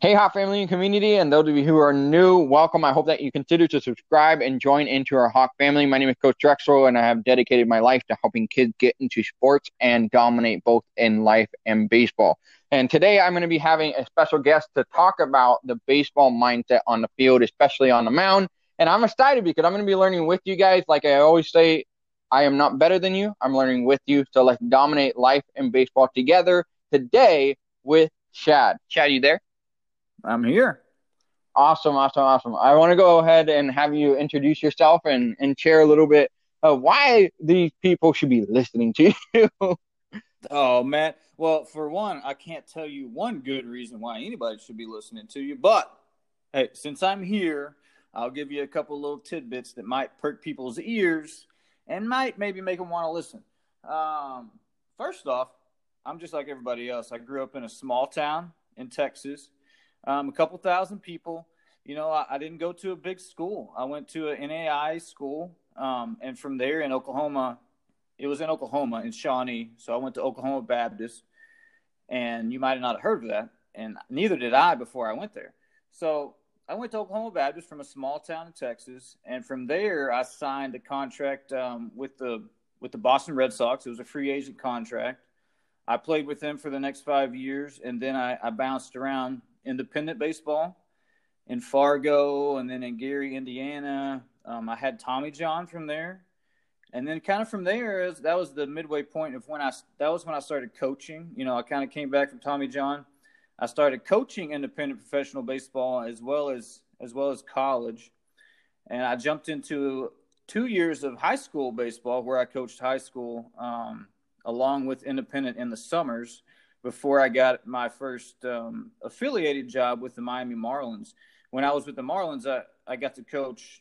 Hey, Hawk Family and community, and those of you who are new, welcome. I hope that you consider to subscribe and join into our Hawk family. My name is Coach Drexel, and I have dedicated my life to helping kids get into sports and dominate both in life and baseball. And today I'm going to be having a special guest to talk about the baseball mindset on the field, especially on the mound. And I'm excited because I'm going to be learning with you guys. Like I always say, I am not better than you. I'm learning with you. So let's dominate life and baseball together today with Chad. Chad, you there? I'm here. Awesome, awesome, awesome. I want to go ahead and have you introduce yourself and, and share a little bit of why these people should be listening to you. oh, man. Well, for one, I can't tell you one good reason why anybody should be listening to you. But hey, since I'm here, I'll give you a couple little tidbits that might perk people's ears and might maybe make them want to listen. Um, first off, I'm just like everybody else. I grew up in a small town in Texas um, a couple thousand people. You know, I, I, didn't go to a big school. I went to an NAI school, um, and from there in Oklahoma, it was in Oklahoma in Shawnee. So I went to Oklahoma Baptist, and you might not have heard of that, and neither did I before I went there. So I went to Oklahoma Baptist from a small town in Texas, and from there I signed a contract um, with the with the Boston Red Sox. It was a free agent contract. I played with them for the next five years, and then I, I bounced around independent baseball in Fargo and then in Gary, Indiana. Um, I had Tommy John from there. And then kind of from there, that was the midway point of when I, that was when I started coaching. You know, I kind of came back from Tommy John. I started coaching independent professional baseball as well as, as well as college. And I jumped into two years of high school baseball where I coached high school um, along with independent in the summers before I got my first um, affiliated job with the Miami Marlins. When I was with the Marlins, I, I got to coach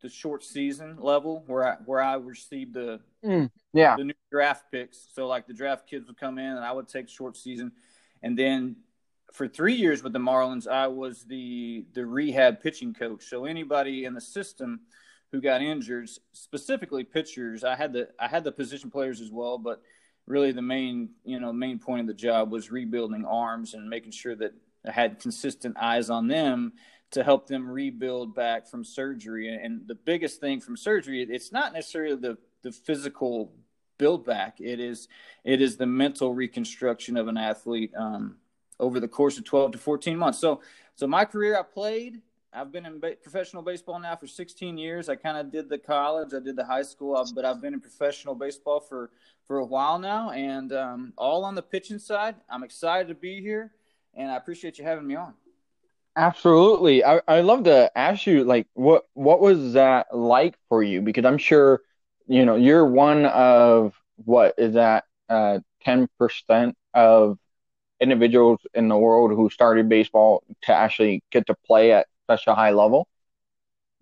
the short season level where I where I received the mm, yeah the new draft picks. So like the draft kids would come in and I would take short season, and then for three years with the Marlins, I was the the rehab pitching coach. So anybody in the system who got injured, specifically pitchers, I had the I had the position players as well, but really the main you know main point of the job was rebuilding arms and making sure that I had consistent eyes on them to help them rebuild back from surgery. And the biggest thing from surgery, it's not necessarily the the physical build back. It is it is the mental reconstruction of an athlete um, over the course of 12 to 14 months. So so my career, I played I've been in ba- professional baseball now for 16 years. I kind of did the college, I did the high school, but I've been in professional baseball for for a while now, and um, all on the pitching side. I'm excited to be here, and I appreciate you having me on. Absolutely. I I love to ask you like what what was that like for you because I'm sure you know you're one of what is that uh 10% of individuals in the world who started baseball to actually get to play at such a high level.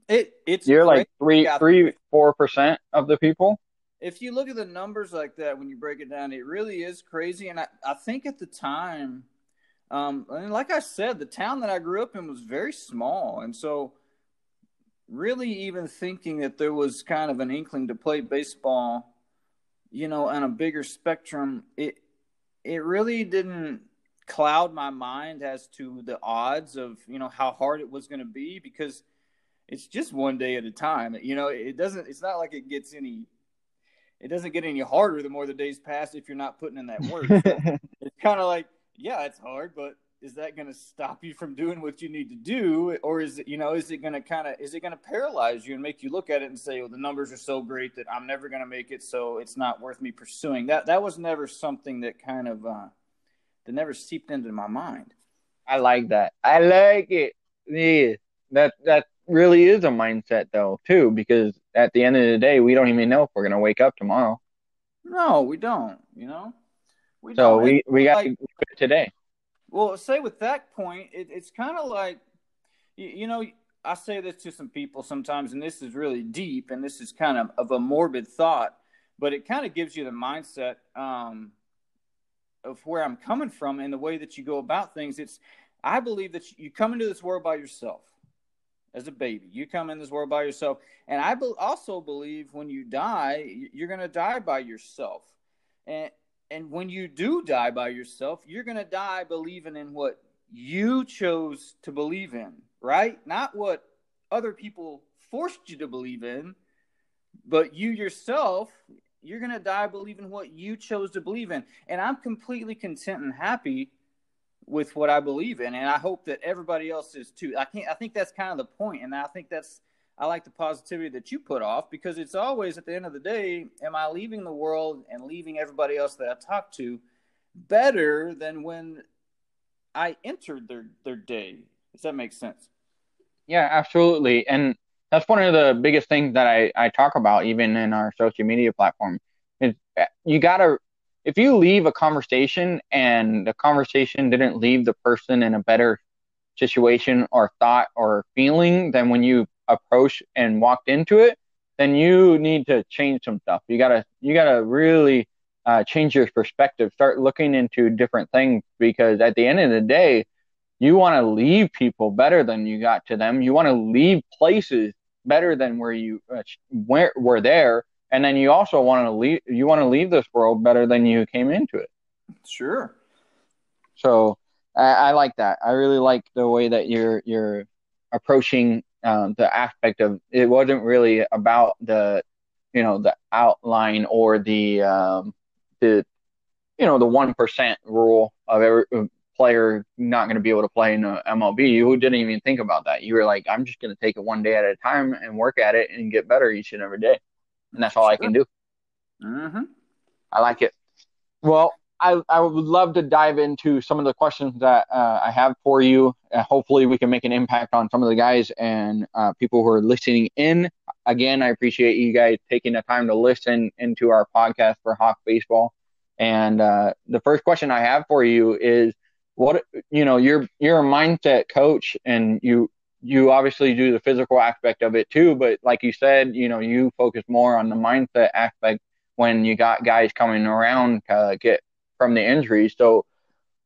It it's you're like three three four percent of the people. If you look at the numbers like that, when you break it down, it really is crazy. And I, I think at the time, um, and like I said, the town that I grew up in was very small, and so really even thinking that there was kind of an inkling to play baseball, you know, on a bigger spectrum, it it really didn't cloud my mind as to the odds of you know how hard it was going to be because it's just one day at a time. You know it doesn't it's not like it gets any it doesn't get any harder the more the days pass if you're not putting in that work. It's kind of like yeah it's hard but is that going to stop you from doing what you need to do? Or is it you know is it going to kind of is it going to paralyze you and make you look at it and say well the numbers are so great that i'm never going to make it so it's not worth me pursuing. That that was never something that kind of uh, that never seeped into my mind. I like that. I like it. Yeah, that that really is a mindset though too, because at the end of the day, we don't even know if we're gonna wake up tomorrow. No, we don't. You know, we so don't. we we got like, to do it today. Well, say with that point, it, it's kind of like, you, you know, I say this to some people sometimes, and this is really deep, and this is kind of of a morbid thought, but it kind of gives you the mindset. Um, of where I'm coming from and the way that you go about things. It's I believe that you come into this world by yourself as a baby. You come in this world by yourself, and I be- also believe when you die, you're going to die by yourself. And and when you do die by yourself, you're going to die believing in what you chose to believe in, right? Not what other people forced you to believe in, but you yourself, you're going to die believing what you chose to believe in. And I'm completely content and happy with what I believe in. And I hope that everybody else is too. I can't, I think that's kind of the point. And I think that's, I like the positivity that you put off because it's always at the end of the day, am I leaving the world and leaving everybody else that I talk to better than when I entered their, their day? Does that make sense? Yeah, absolutely. And that's one of the biggest things that I, I talk about even in our social media platform is uh, you gotta if you leave a conversation and the conversation didn't leave the person in a better situation or thought or feeling than when you approach and walked into it, then you need to change some stuff. You gotta you gotta really uh, change your perspective. Start looking into different things because at the end of the day, you want to leave people better than you got to them. You want to leave places better than where you uh, where were there, and then you also want to leave. You want to leave this world better than you came into it. Sure. So I, I like that. I really like the way that you're you're approaching um, the aspect of it wasn't really about the you know the outline or the um, the you know the one percent rule of every player not going to be able to play in the MLB. You didn't even think about that. You were like, I'm just going to take it one day at a time and work at it and get better each and every day, and that's all sure. I can do. Mm-hmm. I like it. Well, I, I would love to dive into some of the questions that uh, I have for you. Uh, hopefully, we can make an impact on some of the guys and uh, people who are listening in. Again, I appreciate you guys taking the time to listen into our podcast for Hawk Baseball. And uh, the first question I have for you is what you know you're you're a mindset coach and you you obviously do the physical aspect of it too but like you said you know you focus more on the mindset aspect when you got guys coming around to get from the injuries. So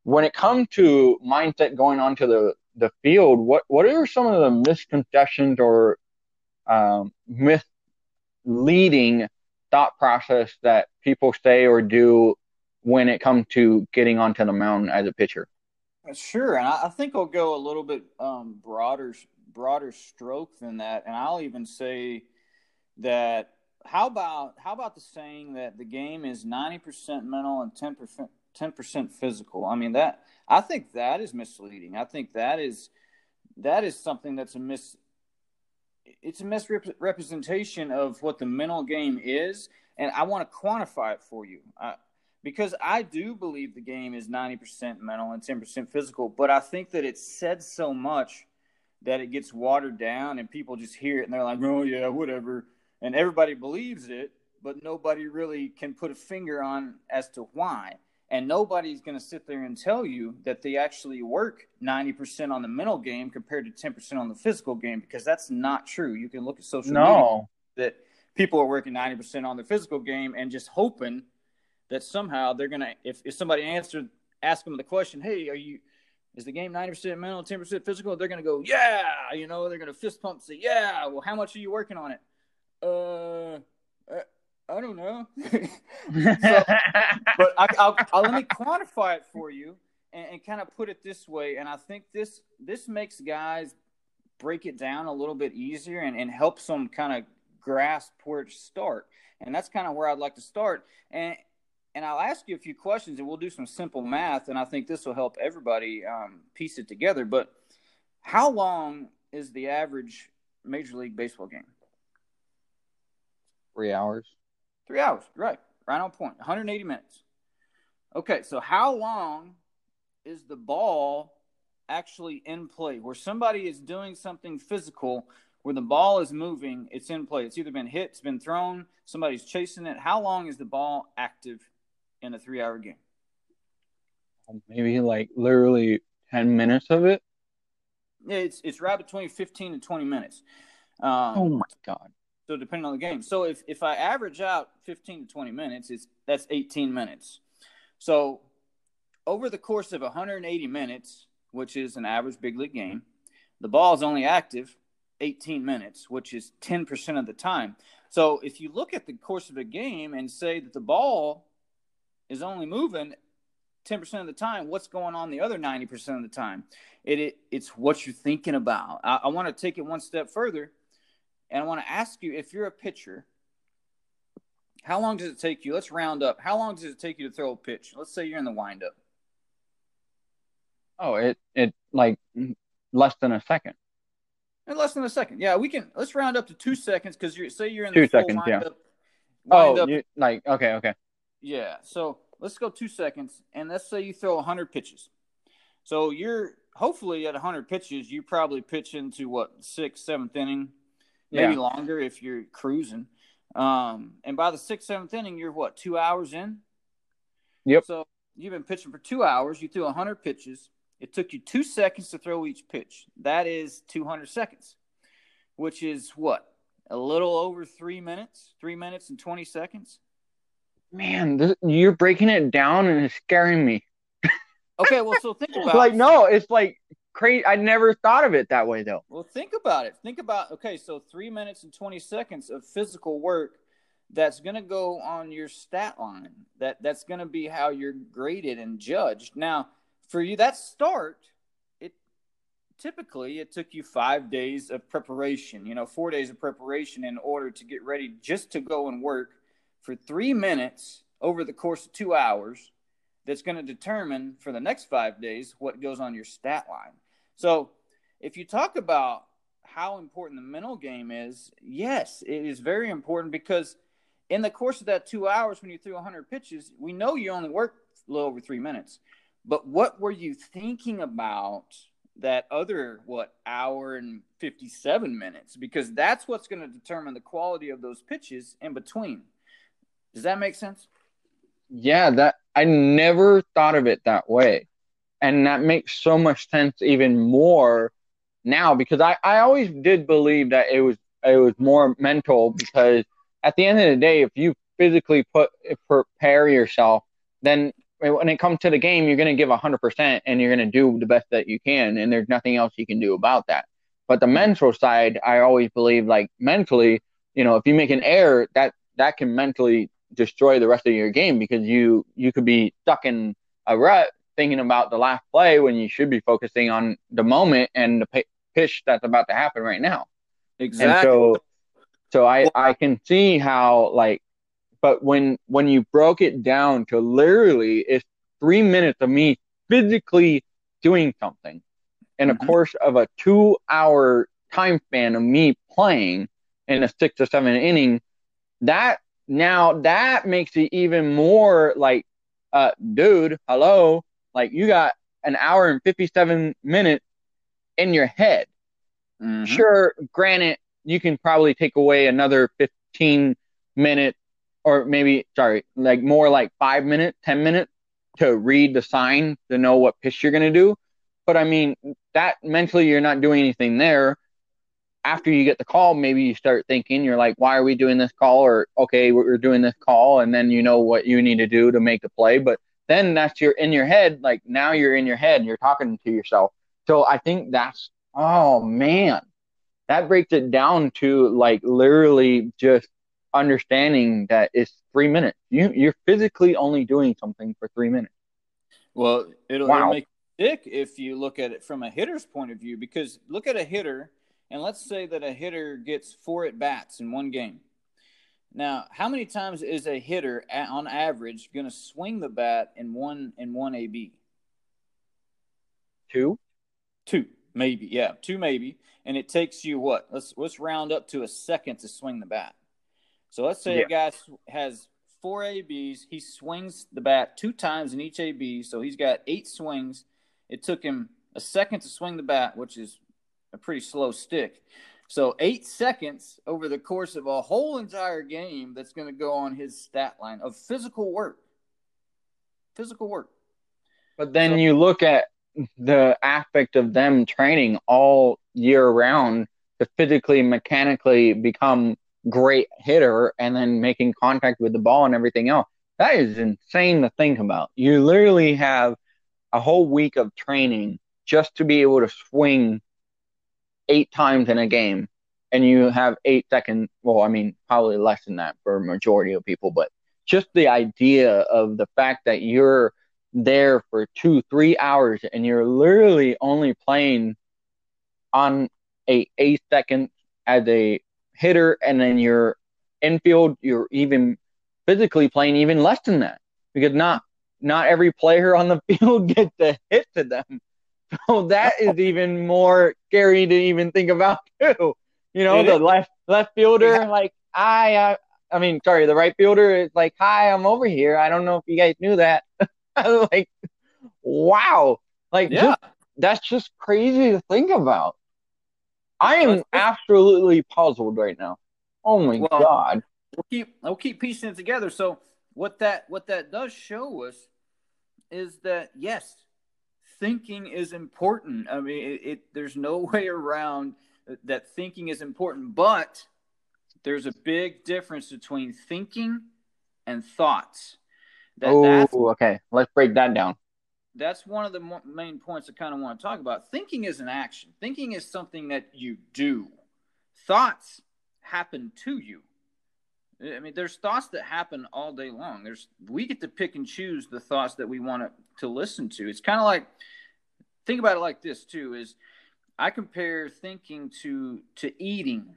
when it comes to mindset going onto the the field what what are some of the misconceptions or um, misleading thought process that people say or do when it comes to getting onto the mound as a pitcher Sure, and I, I think I'll go a little bit um, broader broader stroke than that, and I'll even say that how about how about the saying that the game is ninety percent mental and ten percent ten percent physical? I mean that I think that is misleading. I think that is that is something that's a mis it's a misrepresentation of what the mental game is, and I want to quantify it for you. I, because I do believe the game is 90% mental and 10% physical, but I think that it's said so much that it gets watered down and people just hear it and they're like, oh, yeah, whatever. And everybody believes it, but nobody really can put a finger on as to why. And nobody's going to sit there and tell you that they actually work 90% on the mental game compared to 10% on the physical game because that's not true. You can look at social no. media that people are working 90% on the physical game and just hoping – that somehow they're gonna if, if somebody answered ask them the question, hey, are you is the game ninety percent mental, ten percent physical? They're gonna go, yeah, you know, they're gonna fist pump say, yeah. Well, how much are you working on it? Uh, I, I don't know. so, but I, I'll, I'll, let me quantify it for you and, and kind of put it this way. And I think this this makes guys break it down a little bit easier and, and helps them kind of grasp where to start. And that's kind of where I'd like to start. And and I'll ask you a few questions, and we'll do some simple math, and I think this will help everybody um, piece it together. But how long is the average Major League Baseball game? Three hours. Three hours, right? Right on point. 180 minutes. Okay, so how long is the ball actually in play? Where somebody is doing something physical, where the ball is moving, it's in play. It's either been hit, it's been thrown, somebody's chasing it. How long is the ball active in a three hour game? Maybe like literally 10 minutes of it. Yeah, it's, it's right between 15 and 20 minutes. Um, oh my God. So depending on the game. So if, if I average out 15 to 20 minutes, it's that's 18 minutes. So over the course of 180 minutes, which is an average big league game, the ball is only active 18 minutes, which is 10% of the time. So if you look at the course of a game and say that the ball is only moving 10% of the time, what's going on the other 90% of the time? It, it It's what you're thinking about. I, I want to take it one step further, and I want to ask you if you're a pitcher, how long does it take you? Let's round up. How long does it take you to throw a pitch? Let's say you're in the windup. Oh, it it like less than a second. In less than a second. Yeah, we can. Let's round up to two seconds because you say you're in two the seconds. yeah. oh, you, like okay, okay. Yeah. So let's go two seconds, and let's say you throw 100 pitches. So you're hopefully at 100 pitches, you probably pitch into what sixth, seventh inning, maybe yeah. longer if you're cruising. Um, and by the sixth, seventh inning, you're what two hours in. Yep. So you've been pitching for two hours. You threw 100 pitches. It took you two seconds to throw each pitch. That is 200 seconds, which is what a little over three minutes, three minutes and 20 seconds man, this, you're breaking it down and it's scaring me. okay, well, so think about it. like no, it's like crazy. I never thought of it that way though. Well, think about it. Think about okay, so three minutes and twenty seconds of physical work that's going to go on your stat line. That that's going to be how you're graded and judged. Now, for you, that start. It typically it took you five days of preparation. You know, four days of preparation in order to get ready just to go and work for three minutes over the course of two hours that's going to determine for the next five days what goes on your stat line. So, if you talk about how important the mental game is, yes, it is very important because in the course of that two hours when you threw 100 pitches, we know you only worked a little over three minutes. But what were you thinking about that other, what, hour and 57 minutes? Because that's what's going to determine the quality of those pitches in between. Does that make sense? Yeah, that I never thought of it that way. And that makes so much sense even more now because I, I always did believe that it was it was more mental because at the end of the day, if you physically put prepare yourself, then when it comes to the game, you're going to give 100% and you're going to do the best that you can. And there's nothing else you can do about that. But the mental side, I always believe like mentally, you know, if you make an error, that that can mentally destroy the rest of your game because you you could be stuck in a rut thinking about the last play when you should be focusing on the moment and the p- pitch that's about to happen right now. Exactly. And so so I I can see how like but when when you broke it down to literally it's 3 minutes of me physically doing something in mm-hmm. a course of a 2 hour time span of me playing in a 6 or 7 inning that now that makes it even more like, uh, dude, hello, like you got an hour and 57 minutes in your head. Mm-hmm. Sure, granted, you can probably take away another 15 minutes or maybe, sorry, like more like five minutes, 10 minutes to read the sign to know what pitch you're going to do. But I mean, that mentally, you're not doing anything there after you get the call, maybe you start thinking, you're like, why are we doing this call? Or, okay, we're doing this call. And then you know what you need to do to make the play. But then that's your in your head. Like now you're in your head, and you're talking to yourself. So I think that's, oh man, that breaks it down to like literally just understanding that it's three minutes. You, you're physically only doing something for three minutes. Well, it'll, wow. it'll make sick if you look at it from a hitter's point of view, because look at a hitter and let's say that a hitter gets four at bats in one game. Now, how many times is a hitter on average going to swing the bat in one in one AB? Two, two maybe, yeah, two maybe, and it takes you what? Let's let's round up to a second to swing the bat. So let's say yeah. a guy has four ABs. He swings the bat two times in each AB, so he's got eight swings. It took him a second to swing the bat, which is a pretty slow stick. So eight seconds over the course of a whole entire game that's going to go on his stat line of physical work. Physical work. But then so, you look at the aspect of them training all year round to physically, mechanically become great hitter and then making contact with the ball and everything else. That is insane to think about. You literally have a whole week of training just to be able to swing eight times in a game and you have eight seconds well i mean probably less than that for a majority of people but just the idea of the fact that you're there for two, three hours, and you're literally only playing on a eight second as a hitter, and then you're infield, you're even physically playing even less than that because not not every player on the field gets a hit to them. So that is even more scary to even think about too. You know, the left left fielder, yeah. like I, uh, I mean, sorry, the right fielder is like, "Hi, I'm over here." I don't know if you guys knew that. like, wow, like yeah. just, that's just crazy to think about. I am absolutely puzzled right now. Oh my well, god. We'll keep we'll keep piecing it together. So what that what that does show us is that yes, thinking is important. I mean, it, it there's no way around that thinking is important, but there's a big difference between thinking and thoughts. That, oh, okay. Let's break that down. That's one of the main points I kind of want to talk about. Thinking is an action. Thinking is something that you do. Thoughts happen to you. I mean, there's thoughts that happen all day long. There's we get to pick and choose the thoughts that we want to, to listen to. It's kind of like think about it like this too: is I compare thinking to to eating.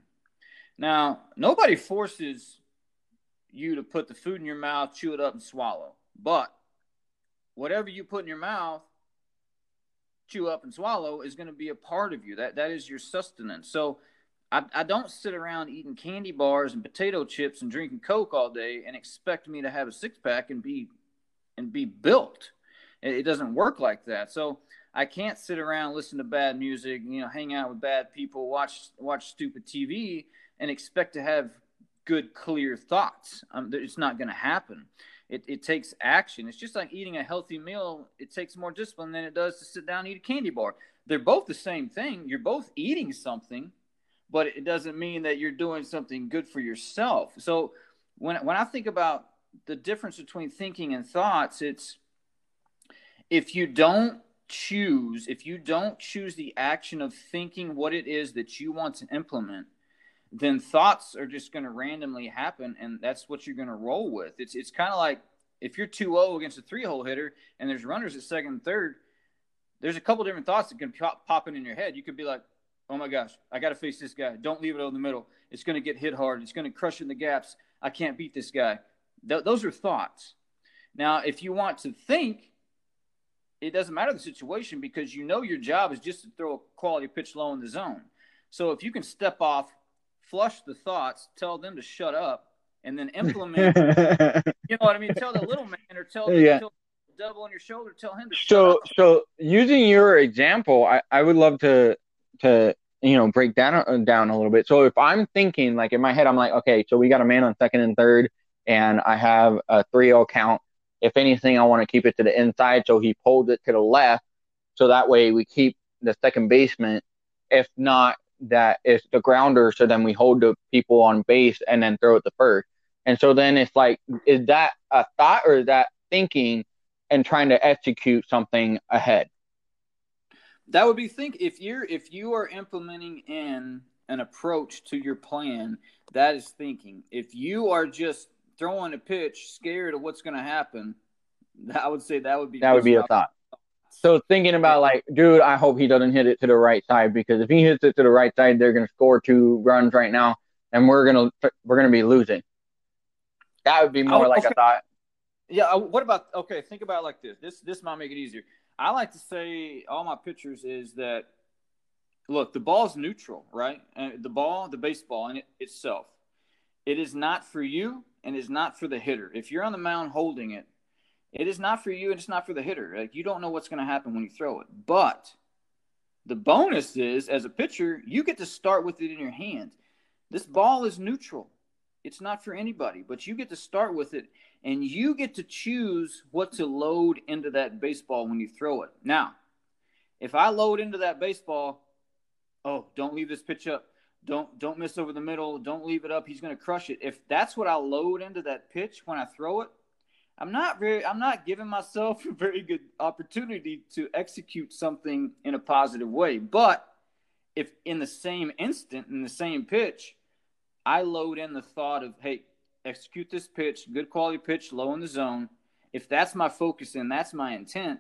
Now, nobody forces you to put the food in your mouth, chew it up, and swallow. But whatever you put in your mouth, chew up and swallow is going to be a part of you. That that is your sustenance. So I, I don't sit around eating candy bars and potato chips and drinking Coke all day and expect me to have a six pack and be and be built. It, it doesn't work like that. So I can't sit around listen to bad music, you know, hang out with bad people, watch watch stupid TV, and expect to have good, clear thoughts. Um, it's not going to happen. It, it takes action. It's just like eating a healthy meal. It takes more discipline than it does to sit down and eat a candy bar. They're both the same thing. You're both eating something but it doesn't mean that you're doing something good for yourself. So when when I think about the difference between thinking and thoughts, it's if you don't choose, if you don't choose the action of thinking what it is that you want to implement, then thoughts are just going to randomly happen and that's what you're going to roll with. It's it's kind of like if you're 2-0 against a three-hole hitter and there's runners at second and third, there's a couple different thoughts that can pop, pop in your head. You could be like, oh my gosh, I got to face this guy. Don't leave it in the middle. It's going to get hit hard. It's going to crush in the gaps. I can't beat this guy. Th- those are thoughts. Now, if you want to think, it doesn't matter the situation because you know your job is just to throw a quality pitch low in the zone. So if you can step off, flush the thoughts, tell them to shut up, and then implement, you know what I mean? Tell the little man or tell, yeah. tell the devil on your shoulder, tell him to so, So using your example, I, I would love to to you know break down uh, down a little bit. So if I'm thinking like in my head, I'm like, okay, so we got a man on second and third, and I have a 3-0 count. If anything, I want to keep it to the inside, so he pulls it to the left, so that way we keep the second baseman. If not, that is the grounder, so then we hold the people on base and then throw it to first. And so then it's like, is that a thought or is that thinking and trying to execute something ahead? That would be think if you're if you are implementing in an approach to your plan that is thinking. If you are just throwing a pitch scared of what's going to happen i would say that would be that would be a thought. so thinking about like dude i hope he doesn't hit it to the right side because if he hits it to the right side they're going to score two runs right now and we're going to we're going to be losing. That would be more like okay. a thought. Yeah uh, what about okay think about like this. This this might make it easier I like to say all my pictures is that look, the ball is neutral, right? And the ball, the baseball in it itself, it is not for you and is not for the hitter. If you're on the mound holding it, it is not for you and it's not for the hitter. Like you don't know what's going to happen when you throw it. But the bonus is, as a pitcher, you get to start with it in your hand. This ball is neutral. It's not for anybody, but you get to start with it and you get to choose what to load into that baseball when you throw it. Now, if I load into that baseball, oh, don't leave this pitch up. Don't don't miss over the middle. Don't leave it up. He's going to crush it. If that's what I load into that pitch when I throw it, I'm not very I'm not giving myself a very good opportunity to execute something in a positive way. But if in the same instant in the same pitch, I load in the thought of, hey, execute this pitch, good quality pitch, low in the zone, if that's my focus and that's my intent,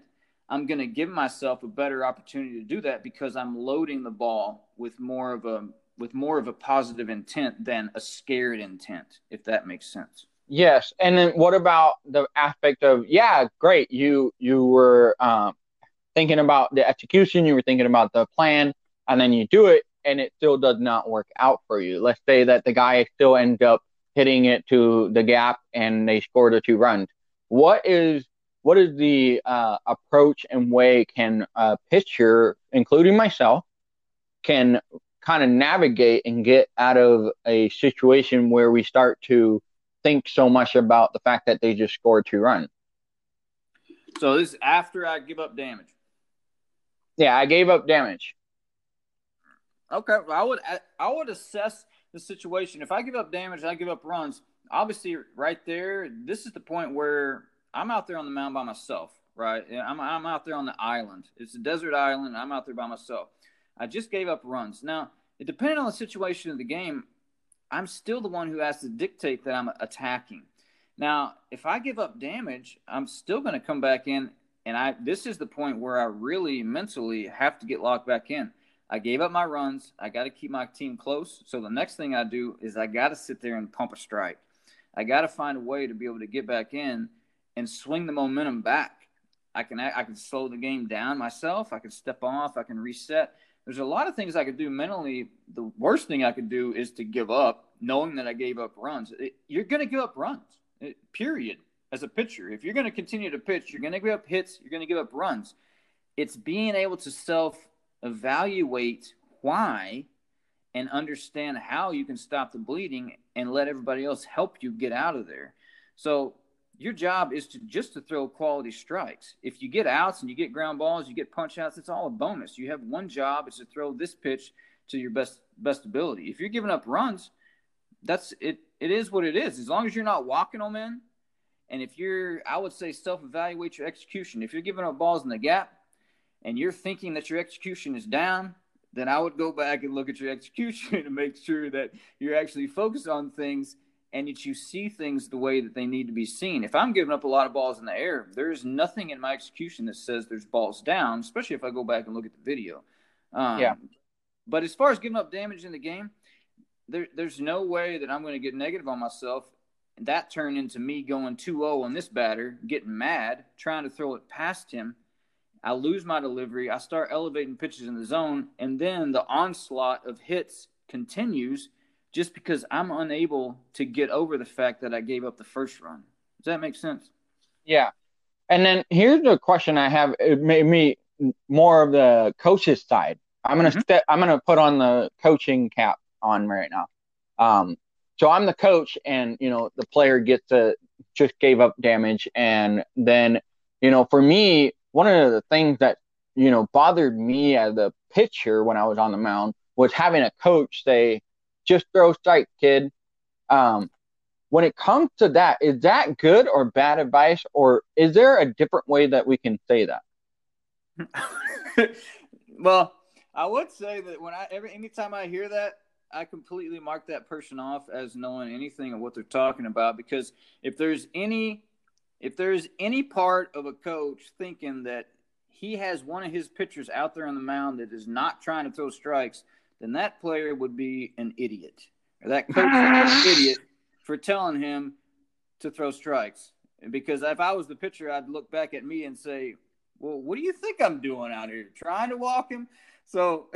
I'm going to give myself a better opportunity to do that because I'm loading the ball with more of a with more of a positive intent than a scared intent, if that makes sense. Yes, and then what about the aspect of yeah, great, you you were um, thinking about the execution, you were thinking about the plan, and then you do it, and it still does not work out for you. Let's say that the guy still ends up hitting it to the gap, and they scored the two runs. What is what is the uh, approach and way can a pitcher, including myself, can kind of navigate and get out of a situation where we start to think so much about the fact that they just scored two runs. So this is after I give up damage. Yeah, I gave up damage. Okay, well, I would I would assess the situation. If I give up damage, I give up runs. Obviously, right there, this is the point where I'm out there on the mound by myself. Right, I'm I'm out there on the island. It's a desert island. I'm out there by myself. I just gave up runs. Now, it depending on the situation of the game, I'm still the one who has to dictate that I'm attacking. Now, if I give up damage, I'm still going to come back in, and I this is the point where I really mentally have to get locked back in. I gave up my runs. I got to keep my team close. So the next thing I do is I got to sit there and pump a strike. I got to find a way to be able to get back in and swing the momentum back. I can I can slow the game down myself. I can step off. I can reset there's a lot of things I could do mentally. The worst thing I could do is to give up, knowing that I gave up runs. It, you're going to give up runs, it, period. As a pitcher, if you're going to continue to pitch, you're going to give up hits, you're going to give up runs. It's being able to self evaluate why and understand how you can stop the bleeding and let everybody else help you get out of there. So your job is to just to throw quality strikes. If you get outs and you get ground balls, you get punch outs, it's all a bonus. You have one job is to throw this pitch to your best best ability. If you're giving up runs, that's it it is what it is. As long as you're not walking them in, and if you're I would say self-evaluate your execution. If you're giving up balls in the gap and you're thinking that your execution is down, then I would go back and look at your execution to make sure that you're actually focused on things and that you see things the way that they need to be seen. If I'm giving up a lot of balls in the air, there's nothing in my execution that says there's balls down, especially if I go back and look at the video. Um, yeah. But as far as giving up damage in the game, there, there's no way that I'm going to get negative on myself. And that turned into me going 2 0 on this batter, getting mad, trying to throw it past him. I lose my delivery. I start elevating pitches in the zone, and then the onslaught of hits continues just because I'm unable to get over the fact that I gave up the first run. Does that make sense? Yeah. And then here's the question I have. It made me more of the coach's side. I'm gonna mm-hmm. step. I'm gonna put on the coaching cap on right now. Um, so I'm the coach, and you know the player gets to just gave up damage, and then you know for me, one of the things that you know bothered me as a pitcher when I was on the mound was having a coach say, just throw strike, kid. Um, when it comes to that, is that good or bad advice, or is there a different way that we can say that? well, I would say that when I every anytime I hear that, I completely mark that person off as knowing anything of what they're talking about because if there's any if there's any part of a coach thinking that he has one of his pitchers out there on the mound that is not trying to throw strikes, then that player would be an idiot. Or that coach would be an idiot for telling him to throw strikes. Because if I was the pitcher, I'd look back at me and say, Well, what do you think I'm doing out here? Trying to walk him? So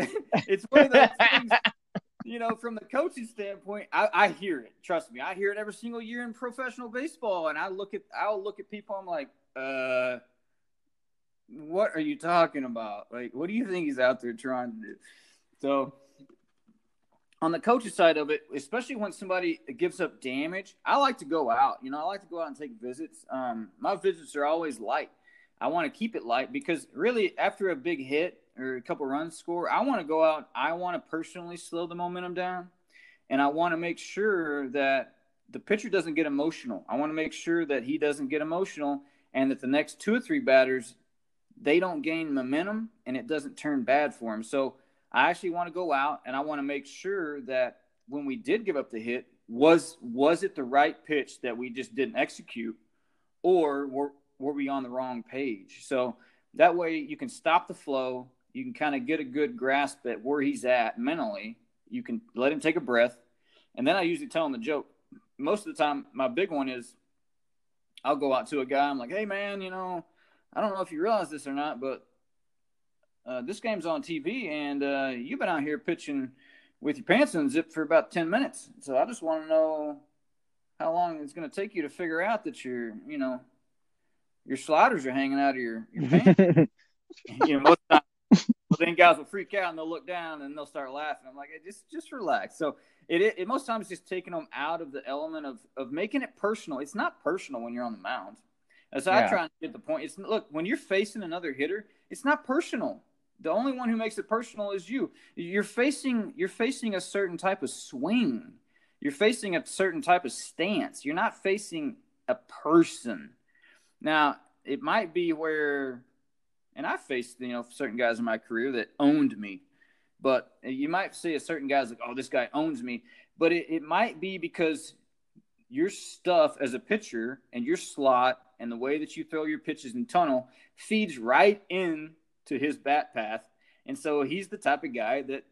it's one of those things, you know, from the coaching standpoint, I, I hear it. Trust me, I hear it every single year in professional baseball. And I look at I'll look at people, I'm like, uh, what are you talking about? Like, what do you think he's out there trying to do? So on the coach's side of it, especially when somebody gives up damage, I like to go out. You know, I like to go out and take visits. Um, my visits are always light. I want to keep it light because really, after a big hit or a couple runs score, I want to go out. I want to personally slow the momentum down, and I want to make sure that the pitcher doesn't get emotional. I want to make sure that he doesn't get emotional, and that the next two or three batters they don't gain momentum and it doesn't turn bad for him. So I actually want to go out and I want to make sure that when we did give up the hit, was was it the right pitch that we just didn't execute, or were were we on the wrong page? So that way you can stop the flow. You can kind of get a good grasp at where he's at mentally. You can let him take a breath. And then I usually tell him the joke. Most of the time, my big one is I'll go out to a guy. I'm like, hey, man, you know, I don't know if you realize this or not, but uh, this game's on TV, and uh, you've been out here pitching with your pants unzipped for about 10 minutes. So I just want to know how long it's going to take you to figure out that your, you know, your sliders are hanging out of your, your pants. you know, most of the time, then guys will freak out and they'll look down and they'll start laughing. I'm like, hey, just just relax. So it, it, it most times just taking them out of the element of of making it personal. It's not personal when you're on the mound. As yeah. I try and get the point, it's look when you're facing another hitter, it's not personal. The only one who makes it personal is you. You're facing you're facing a certain type of swing. You're facing a certain type of stance. You're not facing a person. Now, it might be where and I faced, you know, certain guys in my career that owned me. But you might see a certain guy's like, oh, this guy owns me. But it, it might be because your stuff as a pitcher and your slot and the way that you throw your pitches in tunnel feeds right in to his bat path. And so he's the type of guy that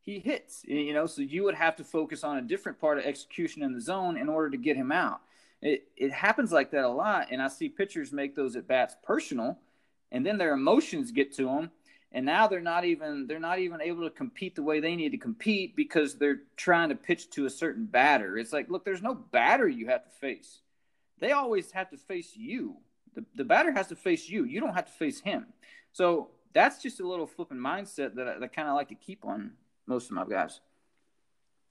he hits, you know, so you would have to focus on a different part of execution in the zone in order to get him out. It, it happens like that a lot. And I see pitchers make those at bats personal and then their emotions get to them. And now they're not even they're not even able to compete the way they need to compete because they're trying to pitch to a certain batter. It's like, look, there's no batter you have to face. They always have to face you. The, the batter has to face you. You don't have to face him. So that's just a little flipping mindset that I, that kind of like to keep on most of my guys.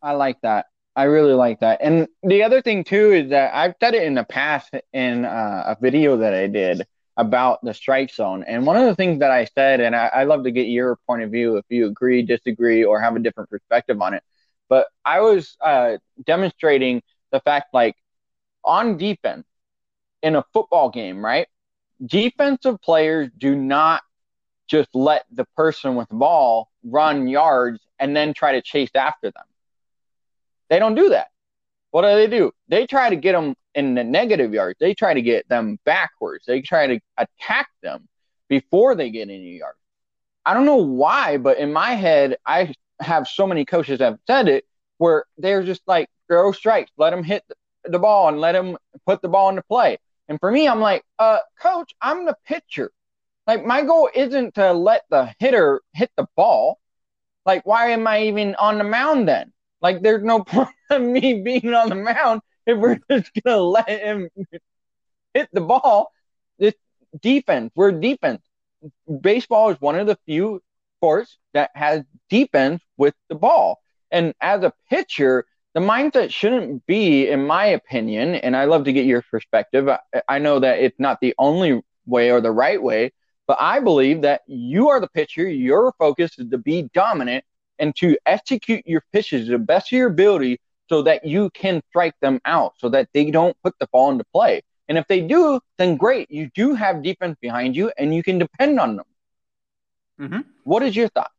I like that. I really like that. And the other thing too is that I've said it in the past in uh, a video that I did about the strike zone. And one of the things that I said, and I, I love to get your point of view if you agree, disagree, or have a different perspective on it. But I was uh, demonstrating the fact, like on defense in a football game, right? Defensive players do not just let the person with the ball run yards and then try to chase after them. They don't do that. What do they do? They try to get them in the negative yards. They try to get them backwards. They try to attack them before they get any yards. I don't know why, but in my head, I have so many coaches that have said it where they're just like throw strikes, let them hit the ball and let them put the ball into play. And for me, I'm like, uh, coach, I'm the pitcher. Like my goal isn't to let the hitter hit the ball. Like, why am I even on the mound then? Like, there's no point of me being on the mound if we're just gonna let him hit the ball. This defense, we're defense. Baseball is one of the few sports that has defense with the ball. And as a pitcher, the mindset shouldn't be, in my opinion, and I love to get your perspective. I, I know that it's not the only way or the right way, but I believe that you are the pitcher. Your focus is to be dominant and to execute your pitches to the best of your ability so that you can strike them out so that they don't put the ball into play. And if they do, then great. You do have defense behind you and you can depend on them. Mm-hmm. What is your thought?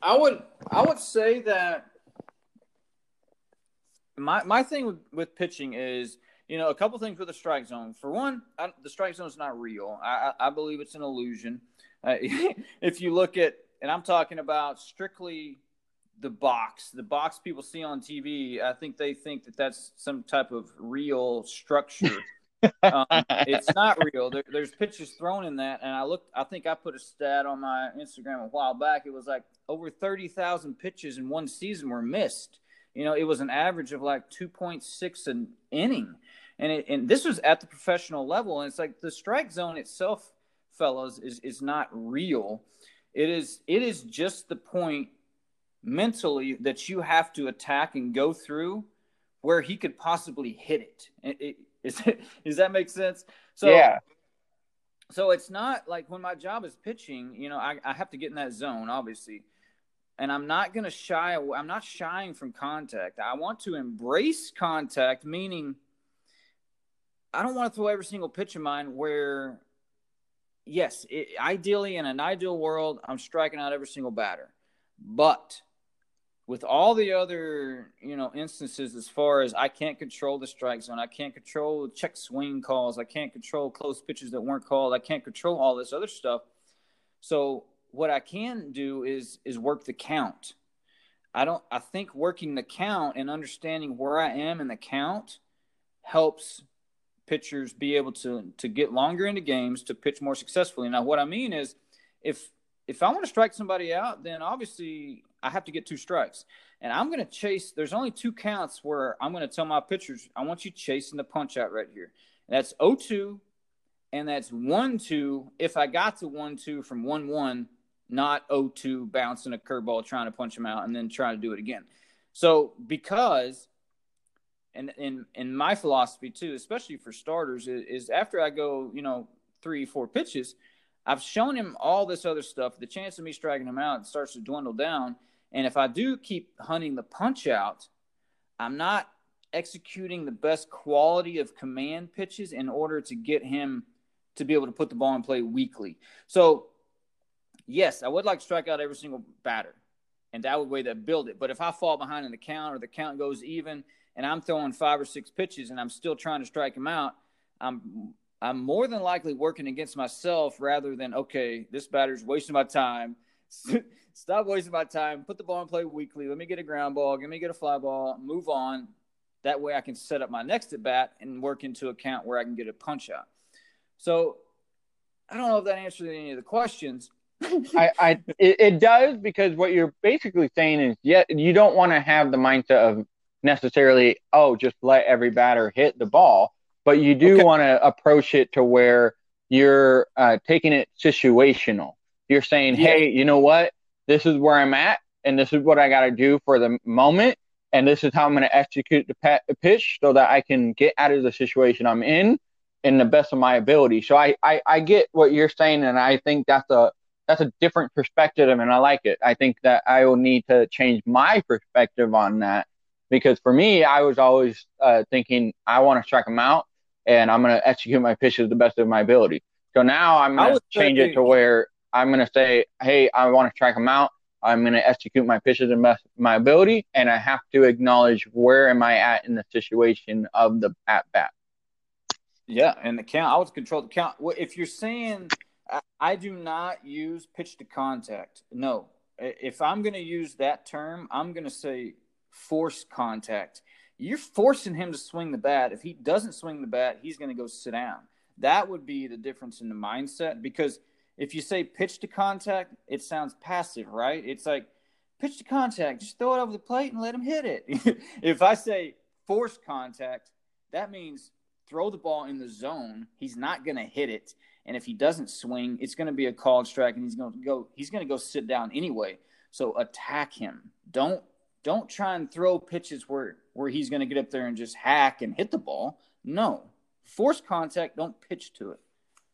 I would I would say that my my thing with, with pitching is you know a couple things with the strike zone. For one, I, the strike zone is not real. I, I, believe it's an illusion. Uh, if you look at and I'm talking about strictly the box, the box people see on TV, I think they think that that's some type of real structure. um, it's not real. There, there's pitches thrown in that, and I looked. I think I put a stat on my Instagram a while back. It was like over thirty thousand pitches in one season were missed. You know, it was an average of like two point six an inning, and it, and this was at the professional level. And it's like the strike zone itself, fellas, is is not real. It is it is just the point mentally that you have to attack and go through where he could possibly hit it. it, it is it, does that make sense? So yeah. So it's not like when my job is pitching, you know, I, I have to get in that zone, obviously. And I'm not going to shy away. I'm not shying from contact. I want to embrace contact, meaning I don't want to throw every single pitch of mine where, yes, it, ideally in an ideal world, I'm striking out every single batter. But with all the other you know instances as far as I can't control the strike zone, I can't control check swing calls, I can't control close pitches that weren't called, I can't control all this other stuff. So what I can do is is work the count. I don't I think working the count and understanding where I am in the count helps pitchers be able to to get longer into games to pitch more successfully. Now what I mean is if if I want to strike somebody out, then obviously I have to get two strikes. And I'm going to chase. There's only two counts where I'm going to tell my pitchers, I want you chasing the punch out right here. And that's 0 2, and that's 1 2 if I got to 1 2 from 1 1, not 0 2 bouncing a curveball trying to punch him out and then trying to do it again. So, because, and in, in my philosophy too, especially for starters, is, is after I go, you know, three, four pitches, I've shown him all this other stuff. The chance of me striking him out starts to dwindle down and if I do keep hunting the punch out, I'm not executing the best quality of command pitches in order to get him to be able to put the ball in play weakly. So, yes, I would like to strike out every single batter, and that would way that build it. But if I fall behind in the count or the count goes even, and I'm throwing five or six pitches and I'm still trying to strike him out, I'm I'm more than likely working against myself rather than okay, this batter's wasting my time. Stop wasting my time. Put the ball in play weakly. Let me get a ground ball. Let me get a fly ball. Move on. That way I can set up my next at bat and work into a count where I can get a punch out. So I don't know if that answers any of the questions. I, I it, it, does because what you're basically saying is yeah you don't want to have the mindset of necessarily oh just let every batter hit the ball but you do okay. want to approach it to where you're uh, taking it situational you're saying yeah. hey you know what this is where I'm at, and this is what I got to do for the moment, and this is how I'm going to execute the pitch so that I can get out of the situation I'm in in the best of my ability. So I, I, I get what you're saying, and I think that's a that's a different perspective, and I like it. I think that I will need to change my perspective on that because for me, I was always uh, thinking I want to strike them out, and I'm going to execute my pitches the best of my ability. So now I'm going to change it to where I'm going to say, hey, I want to track them out. I'm going to execute my pitches and my ability, and I have to acknowledge where am I at in the situation of the at bat. Yeah, and the count. I would control the count. If you're saying I do not use pitch to contact, no. If I'm going to use that term, I'm going to say force contact. You're forcing him to swing the bat. If he doesn't swing the bat, he's going to go sit down. That would be the difference in the mindset because if you say pitch to contact, it sounds passive, right? It's like pitch to contact, just throw it over the plate and let him hit it. if I say force contact, that means throw the ball in the zone. He's not going to hit it, and if he doesn't swing, it's going to be a called strike, and he's going to go. He's going to go sit down anyway. So attack him. Don't don't try and throw pitches where where he's going to get up there and just hack and hit the ball. No, force contact. Don't pitch to it.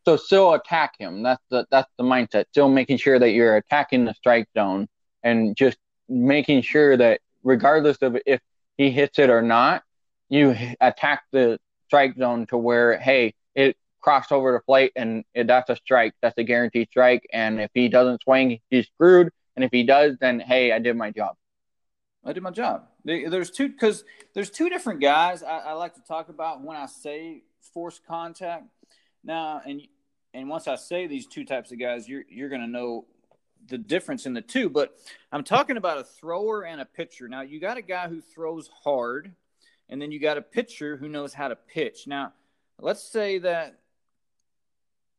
So still attack him. That's the that's the mindset. Still making sure that you're attacking the strike zone and just making sure that regardless of if he hits it or not, you attack the strike zone to where hey, it crossed over the plate and that's a strike. That's a guaranteed strike. And if he doesn't swing, he's screwed. And if he does, then hey, I did my job. I did my job. There's two because there's two different guys I, I, like to talk about when I say force contact. Now, and and once I say these two types of guys, you're you're to know the difference in the two. But I'm talking about a thrower and a pitcher. Now you got a guy who throws hard, and then you got a pitcher who knows how to pitch. Now, let's say that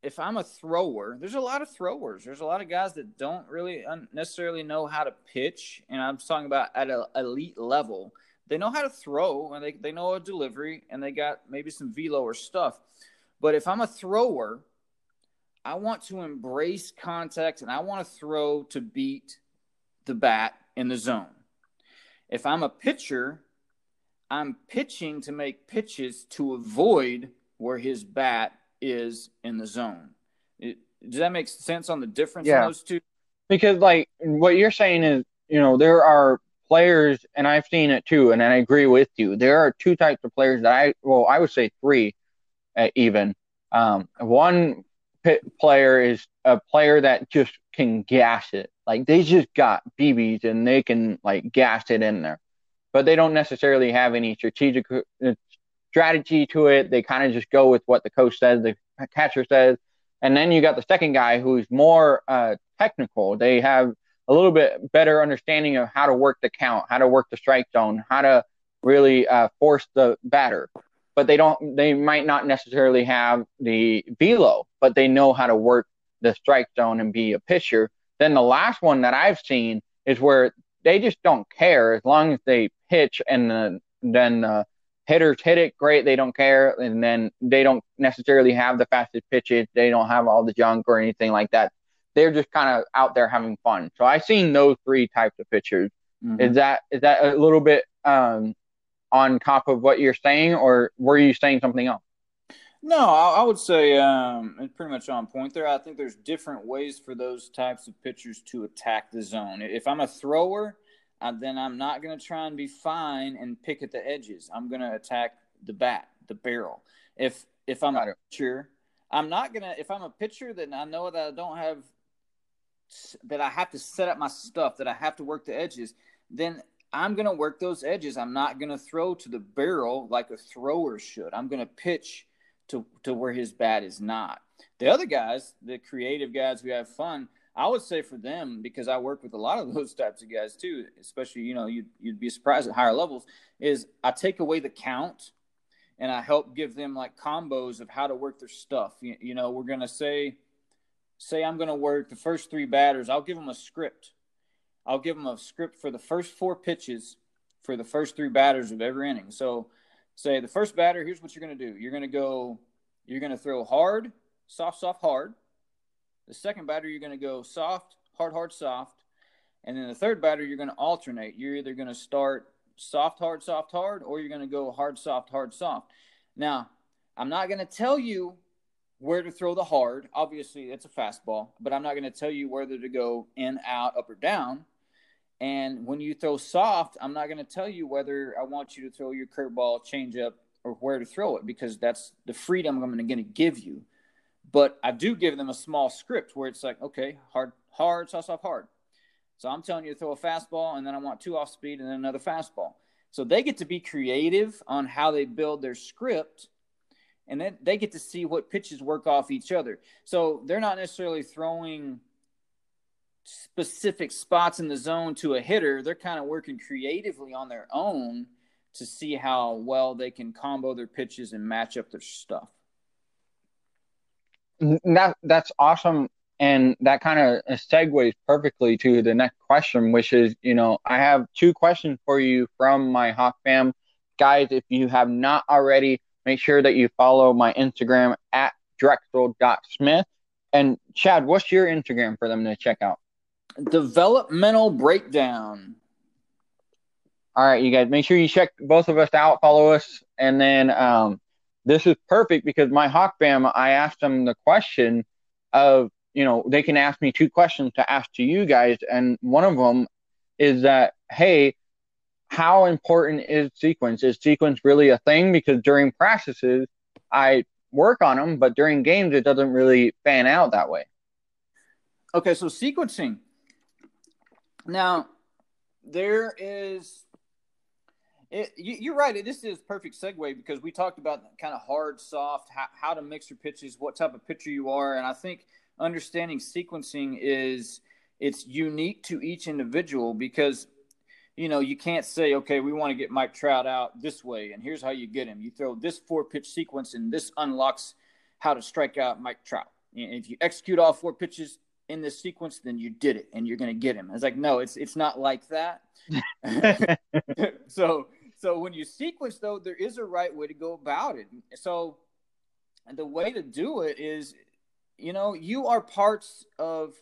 if I'm a thrower, there's a lot of throwers. There's a lot of guys that don't really necessarily know how to pitch, and I'm talking about at an elite level. They know how to throw, and they, they know a delivery, and they got maybe some velo or stuff. But if I'm a thrower I want to embrace contact and I want to throw to beat the bat in the zone. If I'm a pitcher, I'm pitching to make pitches to avoid where his bat is in the zone. It, does that make sense on the difference yeah. in those two? Because, like, what you're saying is, you know, there are players, and I've seen it too, and I agree with you. There are two types of players that I, well, I would say three, uh, even. Um, one player is a player that just can gas it. like they just got BBs and they can like gas it in there, but they don't necessarily have any strategic uh, strategy to it. They kind of just go with what the coach says, the catcher says, and then you got the second guy who's more uh, technical. They have a little bit better understanding of how to work the count, how to work the strike zone, how to really uh, force the batter. But they don't. They might not necessarily have the velo, but they know how to work the strike zone and be a pitcher. Then the last one that I've seen is where they just don't care as long as they pitch and the, then the hitters hit it great. They don't care, and then they don't necessarily have the fastest pitches. They don't have all the junk or anything like that. They're just kind of out there having fun. So I've seen those three types of pitchers. Mm-hmm. Is that is that a little bit um, on top of what you're saying, or were you saying something else? No, I, would say um, it's pretty much on point there. I think there's different ways for those types of pitchers to attack the zone. If I'm a thrower, uh, then I'm not going to try and be fine and pick at the edges. I'm going to attack the bat, the barrel. If if I'm a pitcher, I'm not gonna. If I'm a pitcher, then I know that I don't have that I have to set up my stuff, that I have to work the edges. Then I'm going to work those edges. I'm not going to throw to the barrel like a thrower should. I'm going to pitch to, to where his bat is not. The other guys, the creative guys who have fun, I would say for them, because I work with a lot of those types of guys too, especially, you know, you'd, you'd be surprised at higher levels, is I take away the count and I help give them like combos of how to work their stuff. You, you know, we're to say, say I'm to work the first three batters, I'll give them a script I'll give them a script for the first four pitches for the first three batters of every inning. So, say the first batter, here's what you're to do. You're to go, you're to throw hard, soft, soft, hard. The second batter, you're going to go soft, hard, hard, soft. And then the third batter, you're going to alternate. You're either going to start soft, hard, soft, hard, or you're going to go hard, soft, hard, soft. Now, I'm not going to tell you where to throw the hard. Obviously, it's a fastball, but I'm not going to tell you whether to go in, out, up, or down. And when you throw soft, I'm not going to tell you whether I want you to throw your curveball, changeup, or where to throw it because that's the freedom I'm going to give you. But I do give them a small script where it's like, okay, hard, hard, soft, soft, hard. So I'm telling you to throw a fastball, and then I want two off speed, and then another fastball. So they get to be creative on how they build their script, and then they get to see what pitches work off each other. So they're not necessarily throwing specific spots in the zone to a hitter, they're kind of working creatively on their own to see how well they can combo their pitches and match up their stuff. That that's awesome, and that kind of segues perfectly to the next question, which is, you know, I have two questions for you from my Hawk fam, guys. If you have not already, make sure that you follow my Instagram at drexel.smith. And Chad, what's your Instagram for them to check out? developmental breakdown. All right, you guys, make sure you check both of us out, follow us, and then um, this is perfect because my Hawk fam, I asked them the question of, you know, they can ask me two questions to ask to you guys, and one of them is that, hey, how important is sequence? Is sequence really a thing? Because during practices, I work on them, but during games, it doesn't really fan out that way. Okay, so sequencing now, there is. It, you, are right. This is perfect segue because we talked about kind of hard, soft, how, how to mix your pitches, what type of pitcher you are, and I think understanding sequencing is it's unique to each individual because you know you can't say okay we want to get Mike Trout out this way and here's how you get him. You throw this four pitch sequence and this unlocks how to strike out Mike Trout. And if you execute all four pitches, in this sequence, then you did it and you're going to get him. I was like, no, it's it's not like that. so so when you sequence though, there is a right way to go about it. So the way to do it is, you know, you are parts of.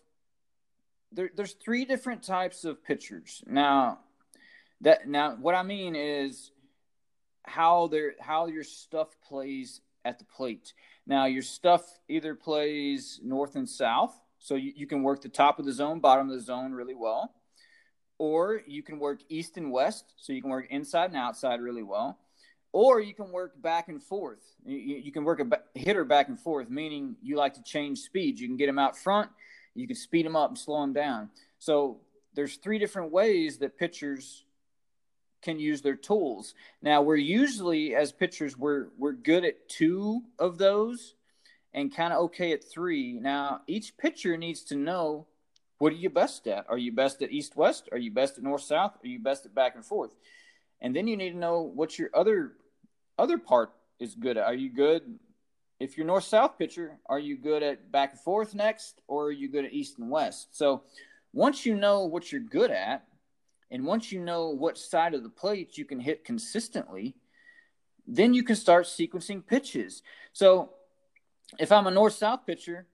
There, there's three different types of pitchers now. That now what I mean is how their how your stuff plays at the plate. Now your stuff either plays north and south, so you, you can work the top of the zone, bottom of the zone really well. Or you can work east and west. So you can work inside and outside really well. Or you can work back and forth. You, you can work a hitter back and forth, meaning you like to change speeds. You can get them out front, you can speed them up and slow them down. So there's three different ways that pitchers can use their tools. Now we're usually as pitchers we're we're good at two of those and kind of okay at three. Now each pitcher needs to know what are you best at? Are you best at east west? Are you best at north south? Are you best at back and forth? And then you need to know what your other other part is good at. Are you good if you're north south pitcher, are you good at back and forth next or are you good at east and west? So once you know what you're good at and once you know what side of the plate you can hit consistently, then you can start sequencing pitches. So if I'm a north south pitcher,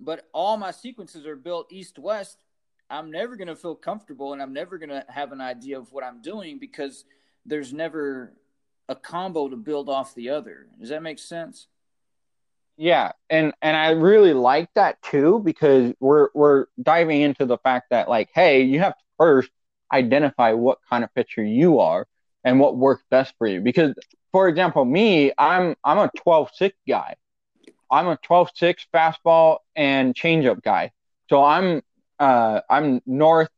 but all my sequences are built east west, I'm never going to feel comfortable and I'm never going to have an idea of what I'm doing because there's never a combo to build off the other. Does that make sense? Yeah, and and I really like that too because we're we're diving into the fact that like, hey, you have to first identify what kind of pitcher you are and what works best for you. Because, for example, me, I'm I'm a 12-6 guy. I'm a 12-6 fastball and changeup guy. So I'm uh I'm north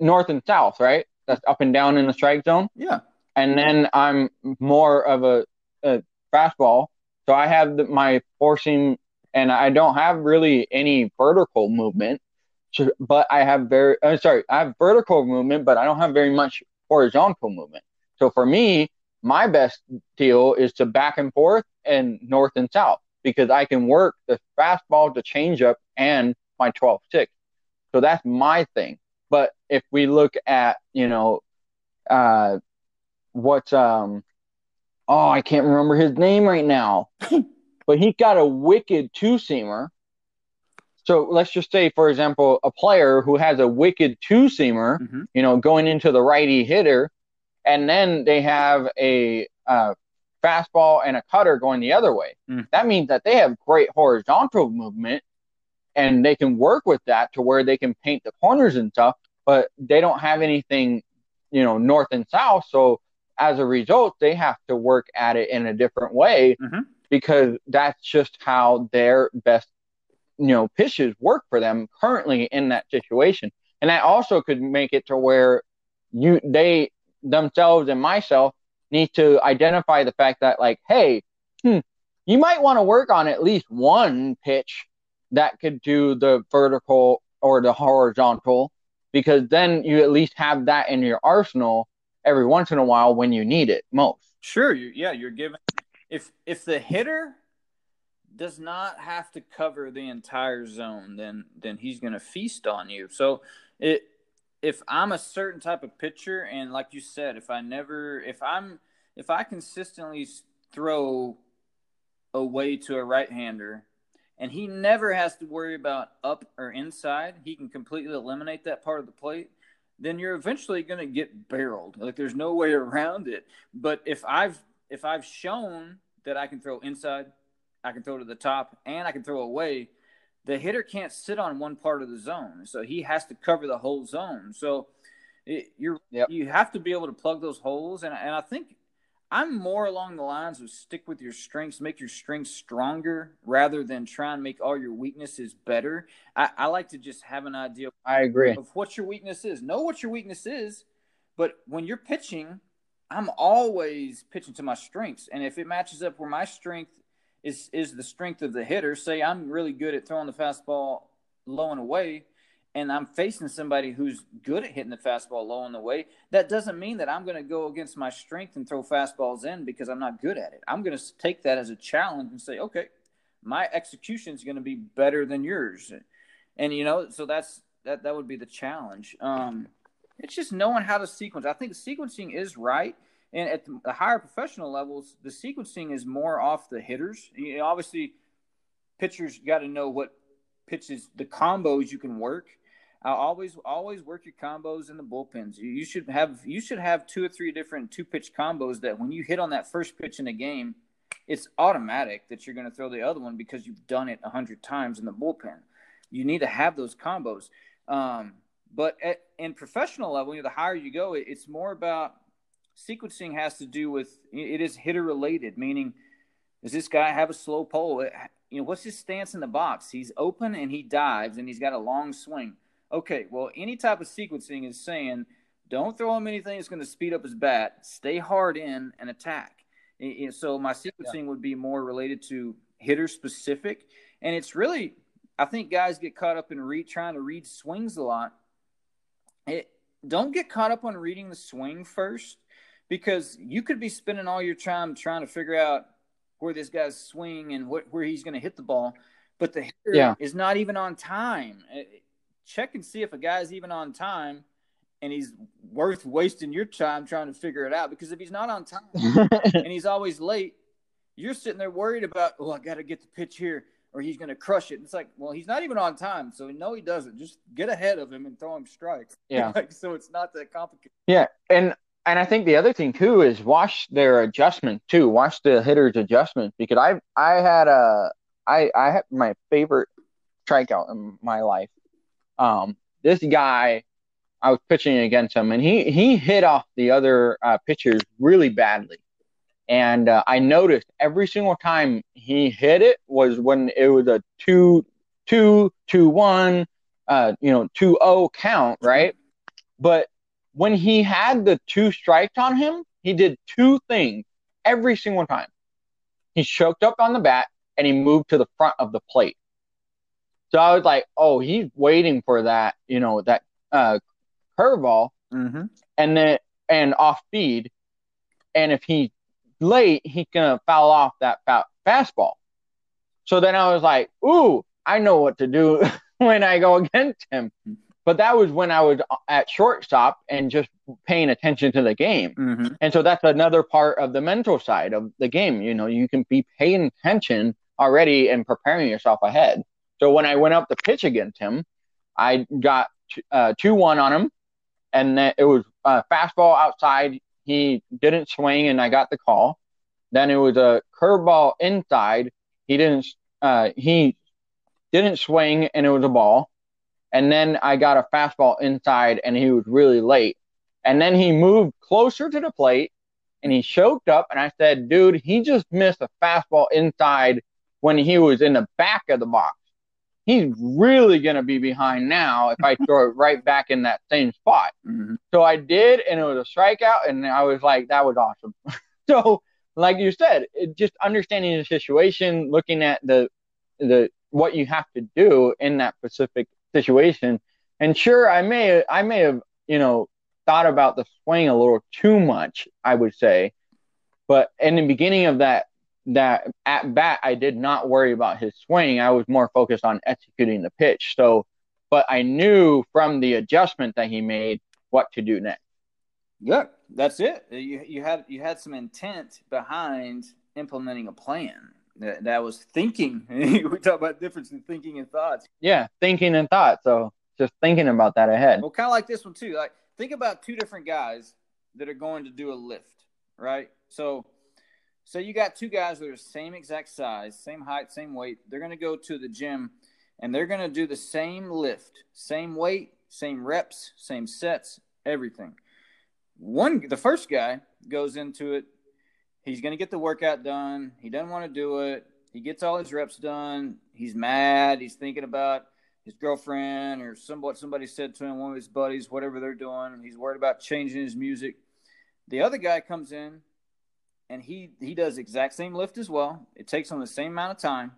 north and south, right? That's up and down in the strike zone. Yeah. And then I'm more of a, a fastball. So I have the, my forcing, and I don't have really any vertical movement. So, but I have very, uh, sorry, I have vertical movement, but I don't have very much horizontal movement. So for me, my best deal is to back and forth and north and south because I can work the fastball, the changeup, and my 12 6. So that's my thing. But if we look at, you know, uh, what, um, oh, I can't remember his name right now, but he got a wicked two seamer so let's just say, for example, a player who has a wicked two seamer, mm-hmm. you know, going into the righty hitter, and then they have a uh, fastball and a cutter going the other way. Mm. That means that they have great horizontal movement and they can work with that to where they can paint the corners and stuff, but they don't have anything, you know, north and south. So as a result, they have to work at it in a different way mm-hmm. because that's just how their best you know pitches work for them currently in that situation and that also could make it to where you they themselves and myself need to identify the fact that like hey hmm, you might want to work on at least one pitch that could do the vertical or the horizontal because then you at least have that in your arsenal every once in a while when you need it most sure you, yeah you're given if if the hitter does not have to cover the entire zone, then then he's going to feast on you. So it if I'm a certain type of pitcher, and like you said, if I never, if I'm, if I consistently throw away to a right hander, and he never has to worry about up or inside, he can completely eliminate that part of the plate. Then you're eventually going to get barreled. Like there's no way around it. But if I've if I've shown that I can throw inside, I can throw to the top, and I can throw away. The hitter can't sit on one part of the zone, so he has to cover the whole zone. So it, you're yep. you have to be able to plug those holes, and and I think I'm more along the lines of stick with your strengths, make your strengths stronger rather than try and make all your weaknesses better. I, I like to just have an idea. I agree of what your weakness is. Know what your weakness is, but when you're pitching, I'm always pitching to my strengths, and if it matches up where my strength is is the strength of the hitter. Say I'm really good at throwing the fastball low and away, and I'm facing somebody who's good at hitting the fastball low and away. That doesn't mean that I'm going to go against my strength and throw fastballs in because I'm not good at it. I'm going to take that as a challenge and say, okay, my execution is going to be better than yours, and you know, so that's that that would be the challenge. Um, it's just knowing how to sequence. I think sequencing is right and at the higher professional levels, the sequencing is more off the hitters. You know, obviously, pitchers got to know what pitches, the combos you can work. I always always work your combos in the bullpens. You should have you should have two or three different two pitch combos that when you hit on that first pitch in a game, it's automatic that you're going to throw the other one because you've done it a hundred times in the bullpen. You need to have those combos. Um, but at, in professional level, you know, the higher you go, it, it's more about sequencing has to do with it is hitter related, meaning does this guy have a slow pull? Uh, you know, what's his stance in the box? He's open and he dives and he's got a long swing. Okay, well, any type of sequencing is saying don't throw him anything that's going to speed up his bat. Stay hard in and attack. So my sequencing yeah. would be more related to hitter specific, and it's really I think guys get caught up in read trying to read swings a lot. It, don't get caught up on reading the swing first because you could be spending all your time trying to figure out where this guy's swing and what, where he's going to hit the ball, but the hitter yeah. is not even on time. Uh, check and see if a guy's even on time and he's worth wasting your time trying to figure it out because if he's not on time and he's always late, you're sitting there worried about, oh, I got to get the pitch here or he's going to crush it. And It's like, well, he's not even on time, so no, he doesn't. Just get ahead of him and throw him strikes. Yeah, like, so it's not that complicated. Yeah, and and I think the other thing too is watch their adjustment too. Watch the hitter's adjustment because I I had a I I had my favorite strikeout in my life. Um, this guy, I was pitching against him, and he he hit off the other uh, pitchers really badly. And uh, I noticed every single time he hit it was when it was a two, two, two, one, uh, you know, two oh count, right? But when he had the two strikes on him, he did two things every single time. He choked up on the bat and he moved to the front of the plate. So I was like, oh, he's waiting for that, you know, that uh, curveball, mm-hmm. and then and off speed. And if he's late, he's gonna foul off that fastball. So then I was like, ooh, I know what to do when I go against him. But that was when I was at shortstop and just paying attention to the game. Mm-hmm. And so that's another part of the mental side of the game. You know, you can be paying attention already and preparing yourself ahead. So when I went up to pitch against him, I got uh, 2 1 on him. And then it was uh, fastball outside he didn't swing, and I got the call. Then it was a curveball inside. He didn't. Uh, he didn't swing, and it was a ball. And then I got a fastball inside, and he was really late. And then he moved closer to the plate, and he choked up. And I said, "Dude, he just missed a fastball inside when he was in the back of the box." he's really going to be behind now if I throw it right back in that same spot. Mm-hmm. So I did, and it was a strikeout, and I was like, that was awesome. so, like you said, it, just understanding the situation, looking at the the what you have to do in that specific situation, and sure, I may I may have you know thought about the swing a little too much, I would say, but in the beginning of that that at bat I did not worry about his swing. I was more focused on executing the pitch. So, but I knew from the adjustment that he made what to do next. Yeah, that's it. You you had you had some intent behind implementing a plan. That, was thinking. we talk about difference in thinking and thoughts. Yeah, thinking and thought. So just thinking about that ahead. Well, kind of like this one too. Like think about two different guys that are going to do a lift, right? So so you got two guys that are the same exact size, same height, same weight. They're going to go to the gym and they're going to do the same lift, same weight, same reps, same sets, everything. One the first guy goes into it, he's going to get the workout done. He doesn't want to do it. He gets all his reps done. He's mad. He's thinking about his girlfriend or some, what somebody said to him, one of his buddies, whatever they're doing. He's worried about changing his music. The other guy comes in, and he he does exact same lift as well. It takes him the same amount of time,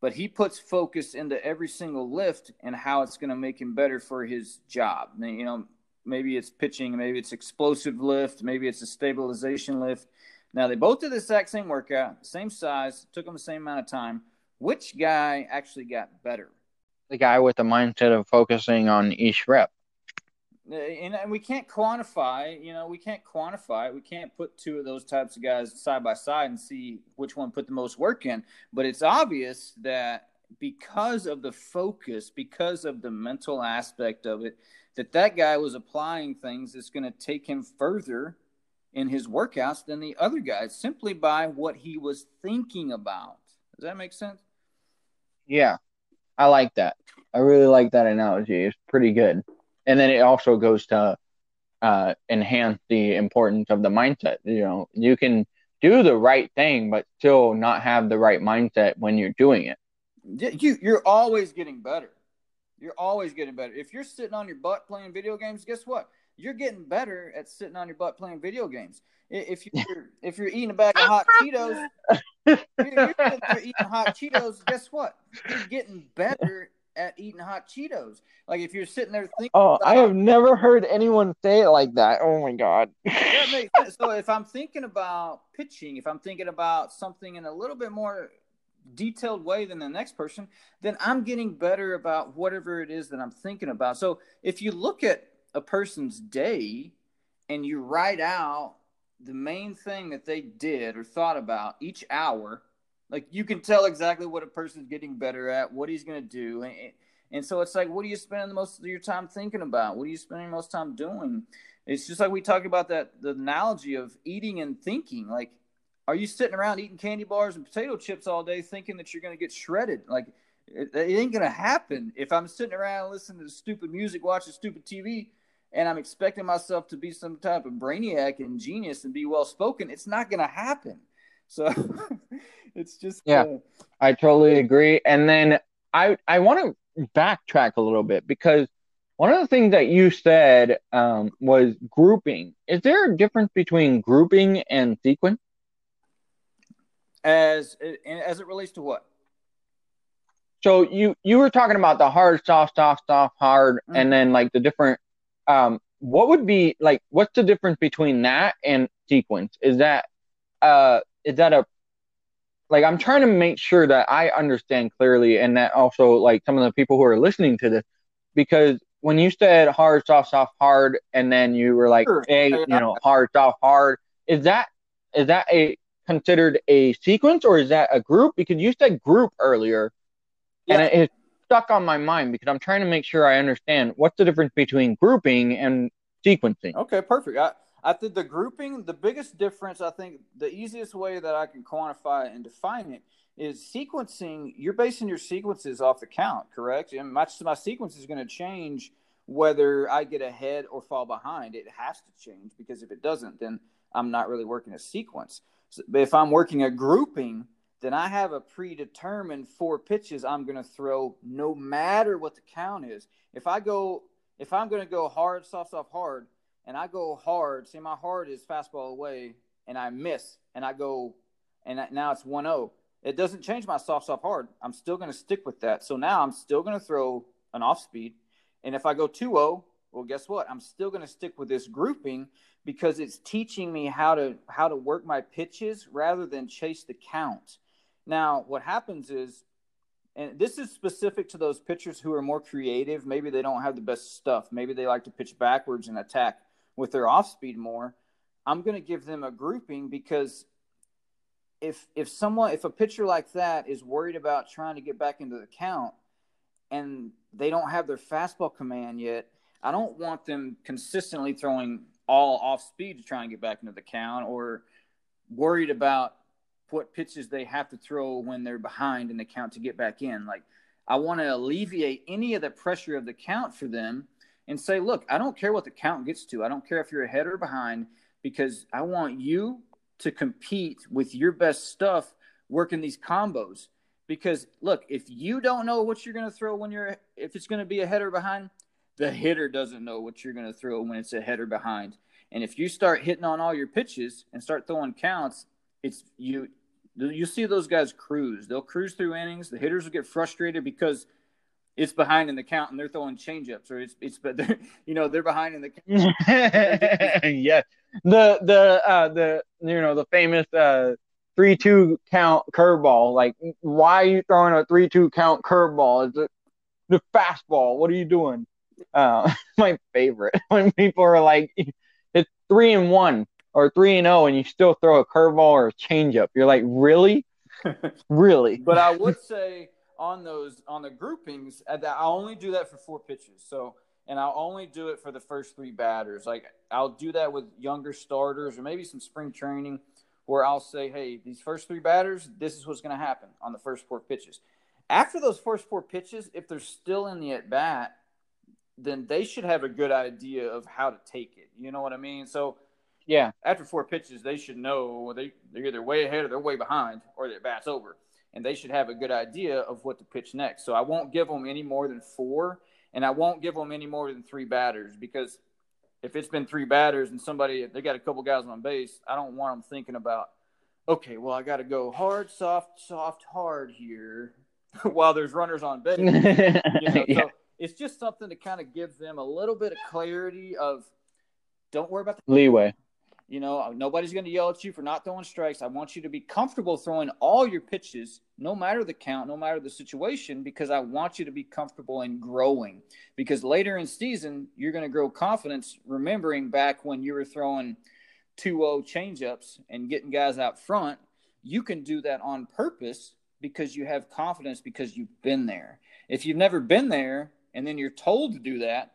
but he puts focus into every single lift and how it's going to make him better for his job. You know, maybe it's pitching, maybe it's explosive lift, maybe it's a stabilization lift. Now they both did the exact same workout, same size, took them the same amount of time. Which guy actually got better? The guy with the mindset of focusing on each rep. Uh, and, and we can't quantify you know we can't quantify it we can't put two of those types of guys side by side and see which one put the most work in but it's obvious that because of the focus because of the mental aspect of it that that guy was applying things that's going to take him further in his workouts than the other guys simply by what he was thinking about does that make sense yeah i like that i really like that analogy it's pretty good and then it also goes to uh, enhance the importance of the mindset. You know, you can do the right thing, but still not have the right mindset when you're doing it. You you're always getting better. You're always getting better. If you're sitting on your butt playing video games, guess what? You're getting better at sitting on your butt playing video games. If you're if you're eating a bag of oh, hot Cheetos, you're, you're eating hot Cheetos. Guess what? You're getting better at eating hot Cheetos. Like if you're sitting there thinking. Oh, I have never heard anyone say it like that. Oh my god. that makes sense. So if I'm thinking about pitching, if I'm thinking about something in a little bit more detailed way than the next person, then I'm getting better about whatever it is that I'm thinking about. So if you look at a person's day and you write out the main thing that they did or thought about each hour, like you can tell exactly what a person's getting better at, what he's going to do. And, and so it's like, what are you spending the most of your time thinking about? What are you spending most time doing? It's just like we talk about that the analogy of eating and thinking. Like, are you sitting around eating candy bars and potato chips all day thinking that you're going to get shredded? Like, it, it ain't going to happen. If I'm sitting around listening to stupid music, watching stupid TV, and I'm expecting myself to be some type of brainiac and genius and be well spoken, it's not going to happen. So it's just yeah, uh, I totally agree. And then I I want to backtrack a little bit because one of the things that you said um, was grouping. Is there a difference between grouping and sequence? As as it relates to what? So you you were talking about the hard, soft, soft, soft, hard, mm-hmm. and then like the different. Um, what would be like? What's the difference between that and sequence? Is that uh is that a like I'm trying to make sure that I understand clearly and that also like some of the people who are listening to this because when you said hard soft soft hard and then you were like sure. hey you know hard soft hard is that is that a considered a sequence or is that a group because you said group earlier yeah. and it, it stuck on my mind because I'm trying to make sure I understand what's the difference between grouping and sequencing okay perfect I- I think the grouping, the biggest difference, I think the easiest way that I can quantify and define it is sequencing. You're basing your sequences off the count, correct? And my, my sequence is going to change whether I get ahead or fall behind. It has to change because if it doesn't, then I'm not really working a sequence. So, if I'm working a grouping, then I have a predetermined four pitches I'm going to throw no matter what the count is. If I go, if I'm going to go hard, soft, soft, hard, and I go hard, see my hard is fastball away, and I miss, and I go, and now it's 1 0. It doesn't change my soft, soft, hard. I'm still going to stick with that. So now I'm still going to throw an off speed. And if I go 2 0, well, guess what? I'm still going to stick with this grouping because it's teaching me how to how to work my pitches rather than chase the count. Now, what happens is, and this is specific to those pitchers who are more creative. Maybe they don't have the best stuff. Maybe they like to pitch backwards and attack with their off speed more, I'm going to give them a grouping because if if someone if a pitcher like that is worried about trying to get back into the count and they don't have their fastball command yet, I don't want them consistently throwing all off speed to try and get back into the count or worried about what pitches they have to throw when they're behind in the count to get back in. Like I want to alleviate any of the pressure of the count for them and say, look, I don't care what the count gets to. I don't care if you're ahead or behind because I want you to compete with your best stuff working these combos. Because look, if you don't know what you're going to throw when you're if it's going to be ahead or behind, the hitter doesn't know what you're going to throw when it's ahead or behind. And if you start hitting on all your pitches and start throwing counts, it's you you see those guys cruise. They'll cruise through innings. The hitters will get frustrated because it's behind in the count and they're throwing changeups or it's it's but they're you know they're behind in the count. yeah the the uh the you know the famous uh three two count curveball like why are you throwing a three two count curveball is it the fastball what are you doing uh my favorite when people are like it's three and one or three and oh and you still throw a curveball or a changeup you're like really really but i would say on those on the groupings uh, I only do that for four pitches. So and I'll only do it for the first three batters. Like I'll do that with younger starters or maybe some spring training where I'll say, hey, these first three batters, this is what's going to happen on the first four pitches. After those first four pitches, if they're still in the at bat, then they should have a good idea of how to take it. You know what I mean? So, yeah, after four pitches, they should know they, they're either way ahead or they're way behind or their bat's over and they should have a good idea of what to pitch next. So I won't give them any more than four. and I won't give them any more than three batters because if it's been three batters and somebody they got a couple guys on base, I don't want them thinking about, okay, well I got to go hard, soft, soft, hard here while there's runners on base. you know? yeah. So it's just something to kind of give them a little bit of clarity of don't worry about the leeway. You know, nobody's going to yell at you for not throwing strikes. I want you to be comfortable throwing all your pitches, no matter the count, no matter the situation, because I want you to be comfortable in growing. Because later in season, you're going to grow confidence, remembering back when you were throwing 2-0 changeups and getting guys out front. You can do that on purpose because you have confidence because you've been there. If you've never been there and then you're told to do that,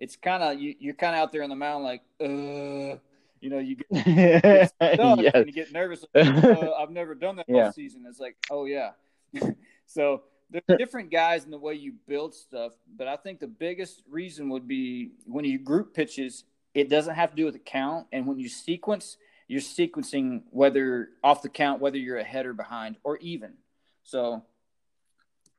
it's kind of you, you're kind of out there on the mound like, uh you know, you get, get yes. and you get nervous. Like, uh, I've never done that yeah. all season. It's like, oh yeah. so there's different guys in the way you build stuff, but I think the biggest reason would be when you group pitches, it doesn't have to do with the count, and when you sequence, you're sequencing whether off the count, whether you're ahead or behind or even. So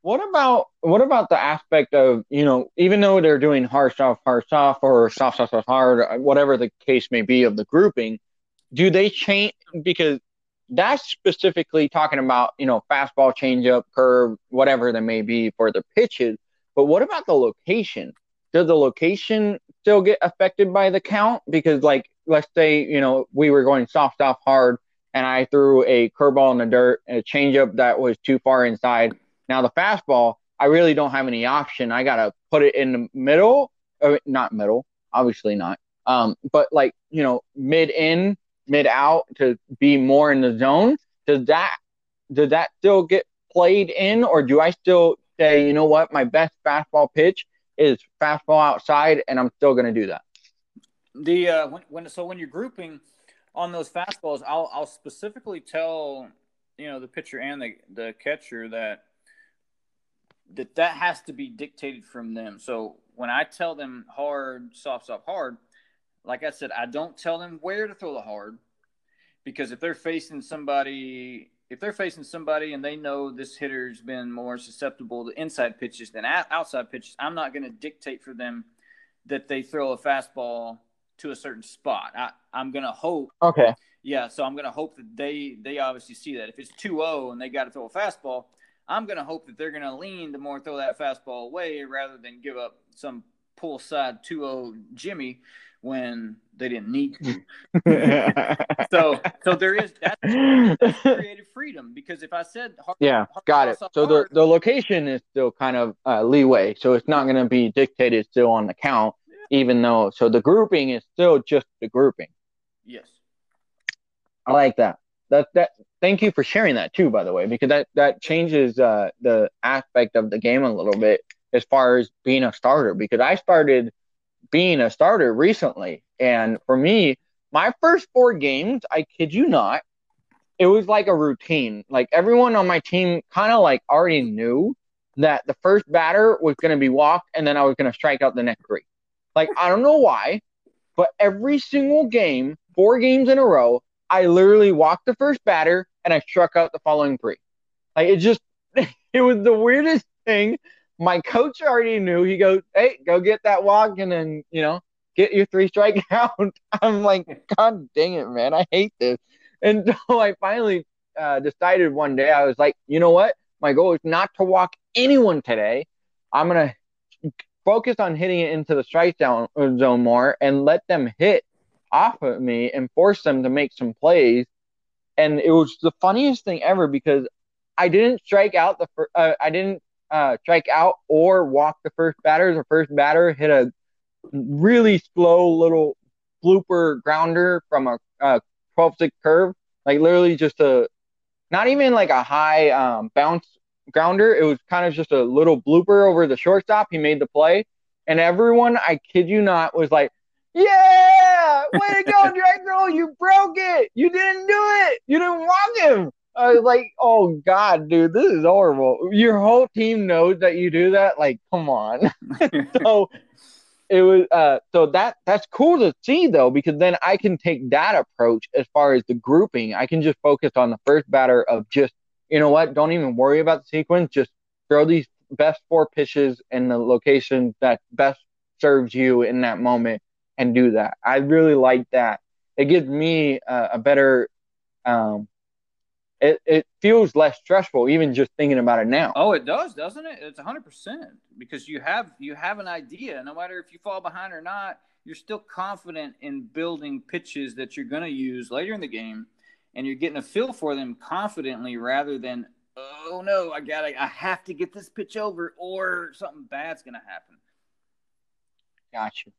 what about what about the aspect of you know even though they're doing hard soft hard soft or soft soft soft hard whatever the case may be of the grouping, do they change because that's specifically talking about you know fastball changeup curve whatever that may be for the pitches. But what about the location? Does the location still get affected by the count? Because like let's say you know we were going soft soft hard and I threw a curveball in the dirt, and a changeup that was too far inside now the fastball, I really don't have any option. I gotta put it in the middle, or not middle, obviously not. Um, but like you know, mid in, mid out to be more in the zone. Does that does that still get played in, or do I still say, you know what, my best fastball pitch is fastball outside, and I'm still gonna do that? The uh, when, when so when you're grouping on those fastballs, I'll I'll specifically tell you know the pitcher and the the catcher that that that has to be dictated from them. So when I tell them hard, soft, soft, hard, like I said, I don't tell them where to throw the hard because if they're facing somebody, if they're facing somebody and they know this hitter's been more susceptible to inside pitches than outside pitches, I'm not going to dictate for them that they throw a fastball to a certain spot. I, I'm going to hope. Okay. Yeah, so I'm going to hope that they they obviously see that. If it's 2-0 and they got to throw a fastball – I'm going to hope that they're going to lean to more throw that fastball away rather than give up some pull side 2-0 Jimmy when they didn't need to. so so there is that creative freedom because if I said hard, yeah, hard, got it. So hard, the the location is still kind of uh, leeway, so it's not going to be dictated still on the count, yeah. even though so the grouping is still just the grouping. Yes, I like that. That that thank you for sharing that too, by the way, because that that changes uh, the aspect of the game a little bit as far as being a starter. Because I started being a starter recently, and for me, my first four games, I kid you not, it was like a routine. Like everyone on my team kind of like already knew that the first batter was going to be walked, and then I was going to strike out the next three. Like I don't know why, but every single game, four games in a row, I literally walked the first batter and I struck out the following three. Like it just, it was the weirdest thing. My coach already knew. He goes, "Hey, go get that walk, and then you know, get your three strike out." I'm like, God dang it, man! I hate this. And so I finally uh, decided one day, I was like, you know what? My goal is not to walk anyone today. I'm gonna focus on hitting it into the strike zone, zone more and let them hit off of me and force them to make some plays. And it was the funniest thing ever because I didn't strike out the fir- uh, I didn't uh, strike out or walk the first batter. The first batter hit a really slow little blooper grounder from a, a 12 6 curve, like literally just a not even like a high um, bounce grounder. It was kind of just a little blooper over the shortstop. He made the play, and everyone, I kid you not, was like, yeah, way to go, Girl. You broke it. You didn't do it. You didn't walk him. I was like, oh God, dude, this is horrible. Your whole team knows that you do that. Like, come on. so it was uh so that that's cool to see though, because then I can take that approach as far as the grouping. I can just focus on the first batter of just, you know what, don't even worry about the sequence, just throw these best four pitches in the location that best serves you in that moment and do that. I really like that. It gives me a, a better um, it, it feels less stressful even just thinking about it now. Oh, it does, doesn't it? It's 100% because you have you have an idea no matter if you fall behind or not, you're still confident in building pitches that you're going to use later in the game and you're getting a feel for them confidently rather than oh no, I got I have to get this pitch over or something bad's going to happen. Gotcha.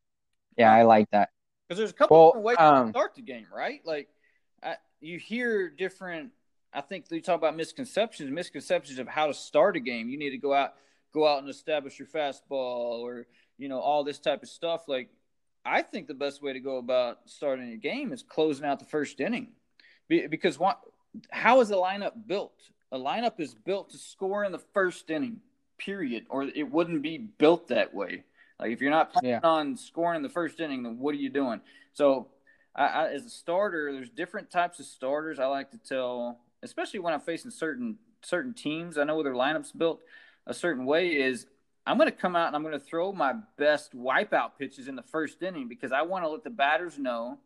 Yeah, I like that. Because there's a couple well, different ways um, to start the game, right? Like I, you hear different I think you talk about misconceptions, misconceptions of how to start a game. You need to go out, go out and establish your fastball, or you know all this type of stuff. Like, I think the best way to go about starting a game is closing out the first inning, because what? How is a lineup built? A lineup is built to score in the first inning, period, or it wouldn't be built that way. Like if you're not planning yeah. on scoring in the first inning, then what are you doing? So, I, I, as a starter, there's different types of starters. I like to tell especially when I'm facing certain certain teams. I know their lineups built a certain way. Is I'm going to come out and I'm going to throw my best wipeout pitches in the first inning because I want to let the batters know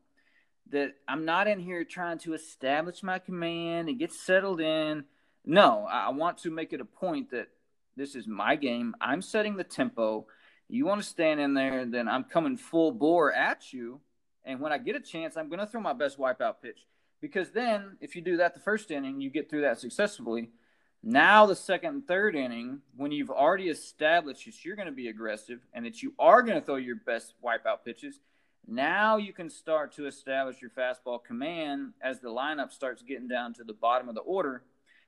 that I'm not in here trying to establish my command and get settled in. No, I want to make it a point that this is my game. I'm setting the tempo. You want to stand in there, then I'm coming full bore at you. And when I get a chance, I'm going to throw my best wipeout pitch. Because then, if you do that the first inning, you get through that successfully. Now, the second and third inning, when you've already established that you're going to be aggressive and that you are going to throw your best wipeout pitches, now you can start to establish your fastball command as the lineup starts getting down to the bottom of the order.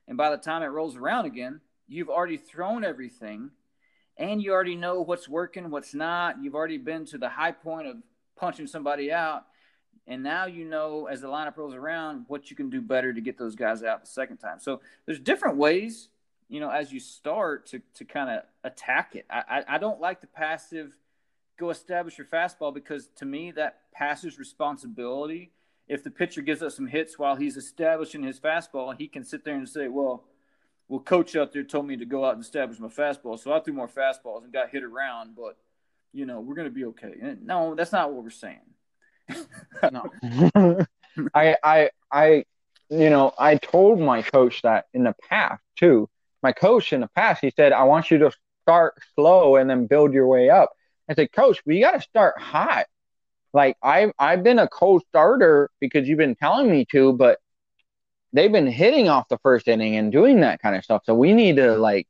And by the time it rolls around again, you've already thrown everything and you already know what's working, what's not. You've already been to the high point of punching somebody out and now you know as the lineup rolls around what you can do better to get those guys out the second time. So there's different ways, you know, as you start to to kind of attack it. I, I, I don't like the passive go establish your fastball because to me that passes responsibility. If the pitcher gives us some hits while he's establishing his fastball, he can sit there and say, "Well, well, coach out there told me to go out and establish my fastball, so I threw more fastballs and got hit around, but you know we're to be okay." And no, that's not what we're saying no. I I I you know, I told my coach that in the past too. My coach in the past, he said, I want you to start slow and then build your way up. I said, Coach, we gotta start hot. Like I've I've been a cold starter because you've been telling me to, but they've been hitting off the first inning and doing that kind of stuff. So we need to like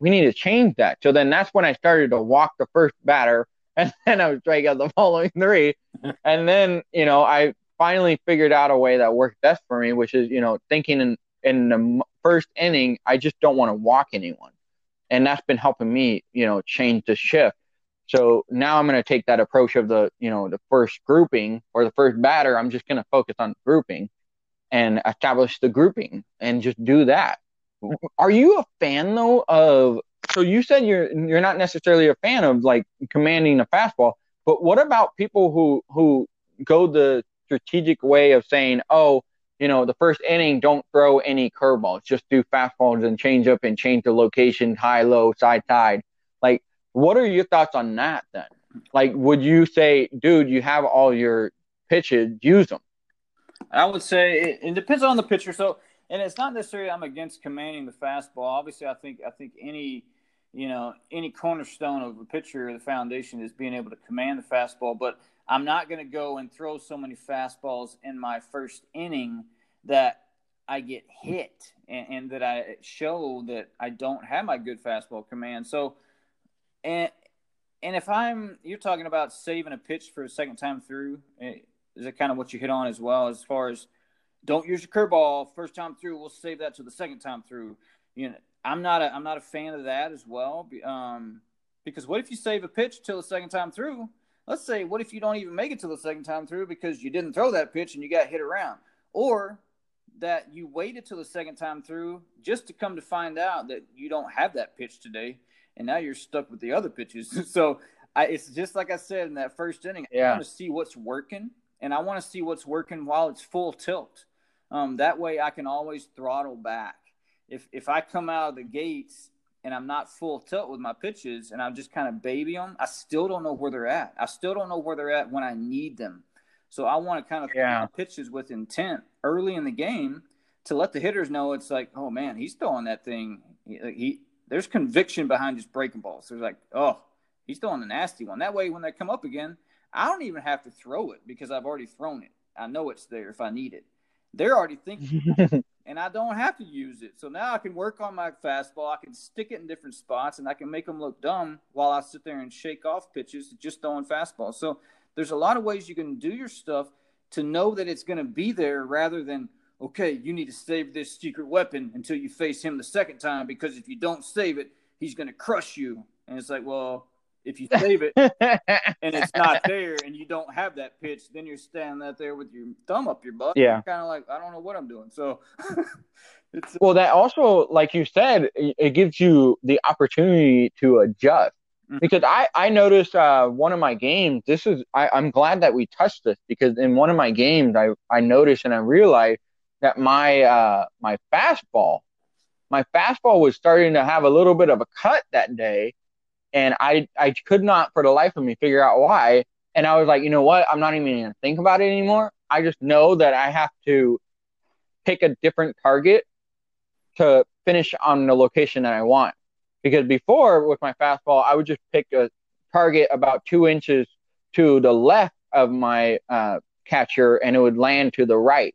we need to change that. So then that's when I started to walk the first batter and then I was striking out the following three. and then, you know, I finally figured out a way that worked best for me, which is, you know, thinking in, in the first inning, I just don't want to walk anyone. And that's been helping me, you know, change the shift. So now I'm going to take that approach of the, you know, the first grouping or the first batter. I'm just going to focus on grouping and establish the grouping and just do that. Are you a fan though of so you said you're you're not necessarily a fan of like commanding a fastball, but what about people who who go the strategic way of saying, oh, you know, the first inning, don't throw any curveballs, just do fastballs and change up and change the location, high, low, side, side. Like, what are your thoughts on that then? Like, would you say, dude, you have all your pitches, use them? I would say it, it depends on the pitcher. So, and it's not necessarily I'm against commanding the fastball. Obviously, I think I think any you know, any cornerstone of a pitcher, or the foundation is being able to command the fastball. But I'm not going to go and throw so many fastballs in my first inning that I get hit and, and, that I show that I don't have my good fastball command. So, and and if I'm, you're talking about saving a pitch for a second time through, eh, is that kind of what you hit on as well? As far as don't use your curveball first time through, we'll save that to the second time through. You know, I'm not a I'm not a fan of that as well. Um, because what if you save a pitch till the second time through? Let's say, what if you don't even make it till the second time through because you didn't throw that pitch and you got hit around, or that you waited till the second time through just to come to find out that you don't have that pitch today, and now you're stuck with the other pitches. so I, it's just like I said in that first inning. Yeah. I want to see what's working, and I want to see what's working while it's full tilt. Um, that way, I can always throttle back if if I come out of the gates and I'm not full tilt with my pitches and I'm just kind of baby them, I still don't know where they're at. I still don't know where they're at when I need them. So I want to kind of yeah. pitches with intent early in the game to let the hitters know it's like, oh man, he's throwing that thing. He, he there's conviction behind just breaking balls. There's like, oh, he's throwing a nasty one. That way, when they come up again, I don't even have to throw it because I've already thrown it. I know it's there if I need it. They're already thinking, and I don't have to use it. So now I can work on my fastball. I can stick it in different spots, and I can make them look dumb while I sit there and shake off pitches just throwing fastballs. So there's a lot of ways you can do your stuff to know that it's going to be there rather than okay, you need to save this secret weapon until you face him the second time because if you don't save it, he's going to crush you. And it's like, well, if you save it and it's not there and you don't have that pitch, then you're standing out there with your thumb up your butt. Yeah. Kind of like, I don't know what I'm doing. So it's well, that also, like you said, it gives you the opportunity to adjust. Mm-hmm. Because I, I noticed uh, one of my games, this is, I, I'm glad that we touched this because in one of my games, I, I noticed and I realized that my, uh, my fastball, my fastball was starting to have a little bit of a cut that day and I I could not for the life of me figure out why. And I was like, you know what? I'm not even gonna think about it anymore. I just know that I have to pick a different target to finish on the location that I want. Because before with my fastball, I would just pick a target about two inches to the left of my uh, catcher, and it would land to the right.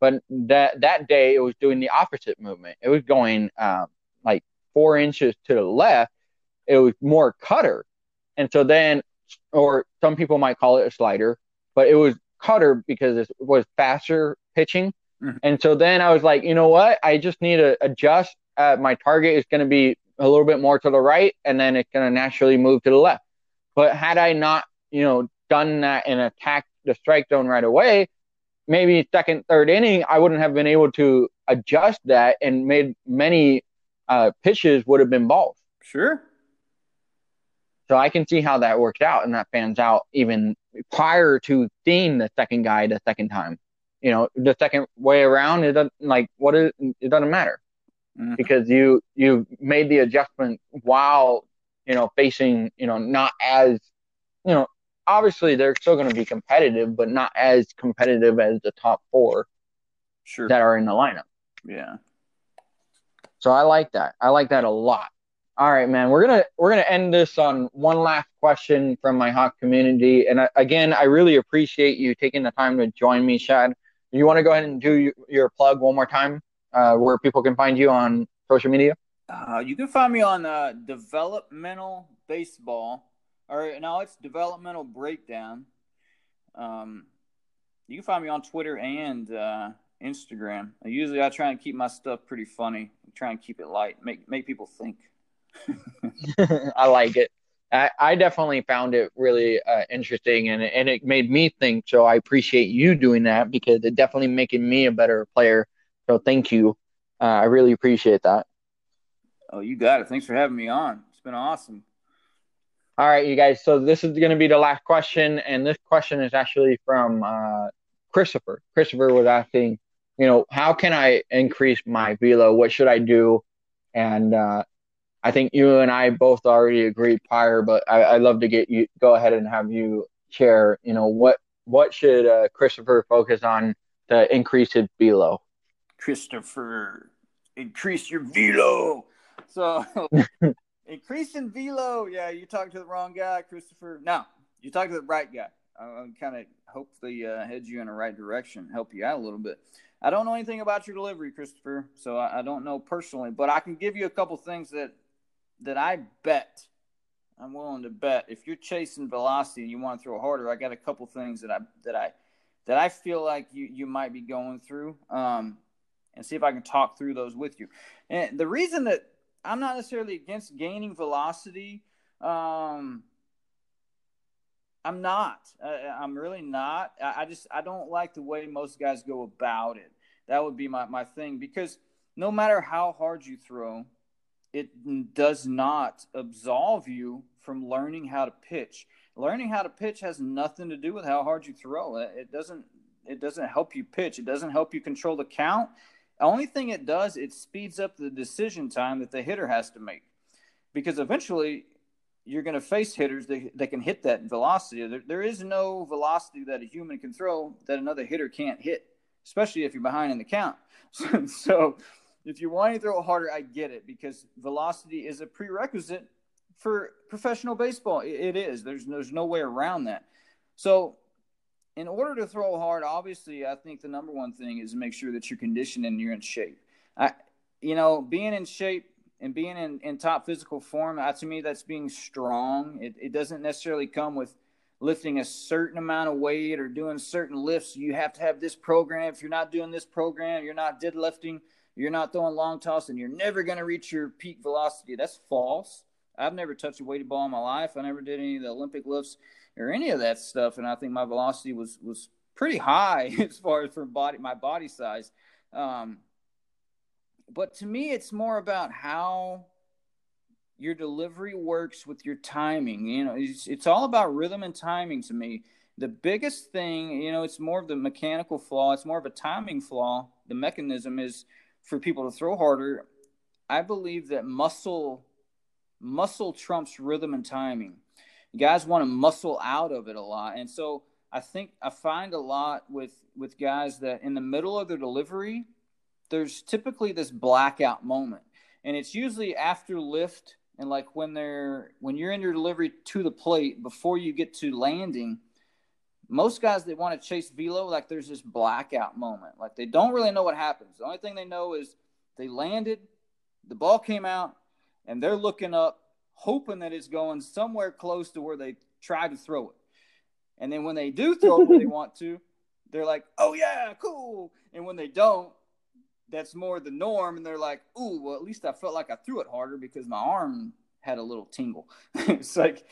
But that that day, it was doing the opposite movement. It was going uh, like four inches to the left, it was more cutter. And so then, or some people might call it a slider, but it was cutter because it was faster pitching. Mm-hmm. And so then I was like, you know what? I just need to adjust. Uh, my target is going to be a little bit more to the right, and then it's going to naturally move to the left. But had I not, you know, done that and attacked the strike zone right away, maybe second, third inning, I wouldn't have been able to adjust that and made many uh, pitches would have been balls. Sure. So I can see how that works out and that fans out even prior to seeing the second guy the second time. You know, the second way around, it doesn't like what is it doesn't matter mm-hmm. because you you made the adjustment while you know facing you know not as you know obviously they're still going to be competitive, but not as competitive as the top four sure. that are in the lineup. Yeah. So I like that. I like that a lot. All right, man. We're gonna we're gonna end this on one last question from my Hawk community, and I, again, I really appreciate you taking the time to join me, Shad. You want to go ahead and do your plug one more time, uh, where people can find you on social media? Uh, you can find me on uh, developmental baseball, All right, now it's developmental breakdown. Um, you can find me on Twitter and uh, Instagram. Usually, I try and keep my stuff pretty funny. I try and keep it light, make make people think. I like it. I, I definitely found it really uh, interesting and, and it made me think. So I appreciate you doing that because it definitely making me a better player. So thank you. Uh, I really appreciate that. Oh, you got it. Thanks for having me on. It's been awesome. All right, you guys. So this is going to be the last question, and this question is actually from uh, Christopher. Christopher was asking, you know, how can I increase my velo? What should I do? And uh, I think you and I both already agreed prior, but I, would love to get you go ahead and have you share. You know what what should uh, Christopher focus on to increase his velo? Christopher, increase your velo. So increasing velo, yeah, you talking to the wrong guy, Christopher. No, you talking to the right guy. I'm kind of hopefully uh, head you in the right direction, help you out a little bit. I don't know anything about your delivery, Christopher, so I, I don't know personally, but I can give you a couple things that that I bet, I'm willing to bet, if you're chasing velocity and you want to throw harder, I got a couple things that I that I that I feel like you you might be going through, um, and see if I can talk through those with you. And the reason that I'm not necessarily against gaining velocity, um, I'm not. I'm really not. I, I just I don't like the way most guys go about it. That would be my my thing because no matter how hard you throw, it does not absolve you from learning how to pitch. Learning how to pitch has nothing to do with how hard you throw. Uh, it doesn't it doesn't help you pitch. It doesn't help you control the count. The only thing it does, it speeds up the decision time that the hitter has to make. because eventually you're going to face hitters that, that can hit that velocity. There, there is no velocity that a human can throw that another hitter can't hit, especially if you're behind in the count. So if you want to throw it harder, I get it because velocity is a prerequisite for professional baseball. It, is. There's there's no way around that. So in order to throw hard, obviously, I think the number one thing is to make sure that you're conditioned and you're in shape. I, you know, being in shape and being in, in top physical form, uh, to me, that's being strong. It, it doesn't necessarily come with lifting a certain amount of weight or doing certain lifts. You have to have this program. If you're not doing this program, you're not deadlifting, you're not throwing long toss, and you're never going to reach your peak velocity. That's false. I've never touched a weighted ball in my life. I never did any of the Olympic lifts or any of that stuff, and I think my velocity was was pretty high as far as for body my body size. Um, but to me, it's more about how your delivery works with your timing. You know, it's, it's all about rhythm and timing to me. The biggest thing, you know, it's more of the mechanical flaw. It's more of a timing flaw. The mechanism is for people to throw harder. I believe that muscle muscle trumps rhythm and timing. Guys want to muscle out of it a lot, and so I think I find a lot with with guys that in the middle of their delivery there's typically this blackout moment and it's usually after lift and like when they're when you're in your delivery to the plate before you get to landing most guys that want to chase velo like there's this blackout moment. Like they don't really know what happens. The only thing they know is they landed the ball came out and they're looking up hoping that it's going somewhere close to where they tried to throw it. And then when they do throw it where they want to they're like oh yeah cool. And when they don't that's more the norm and they're like ooh well at least i felt like i threw it harder because my arm had a little tingle it's like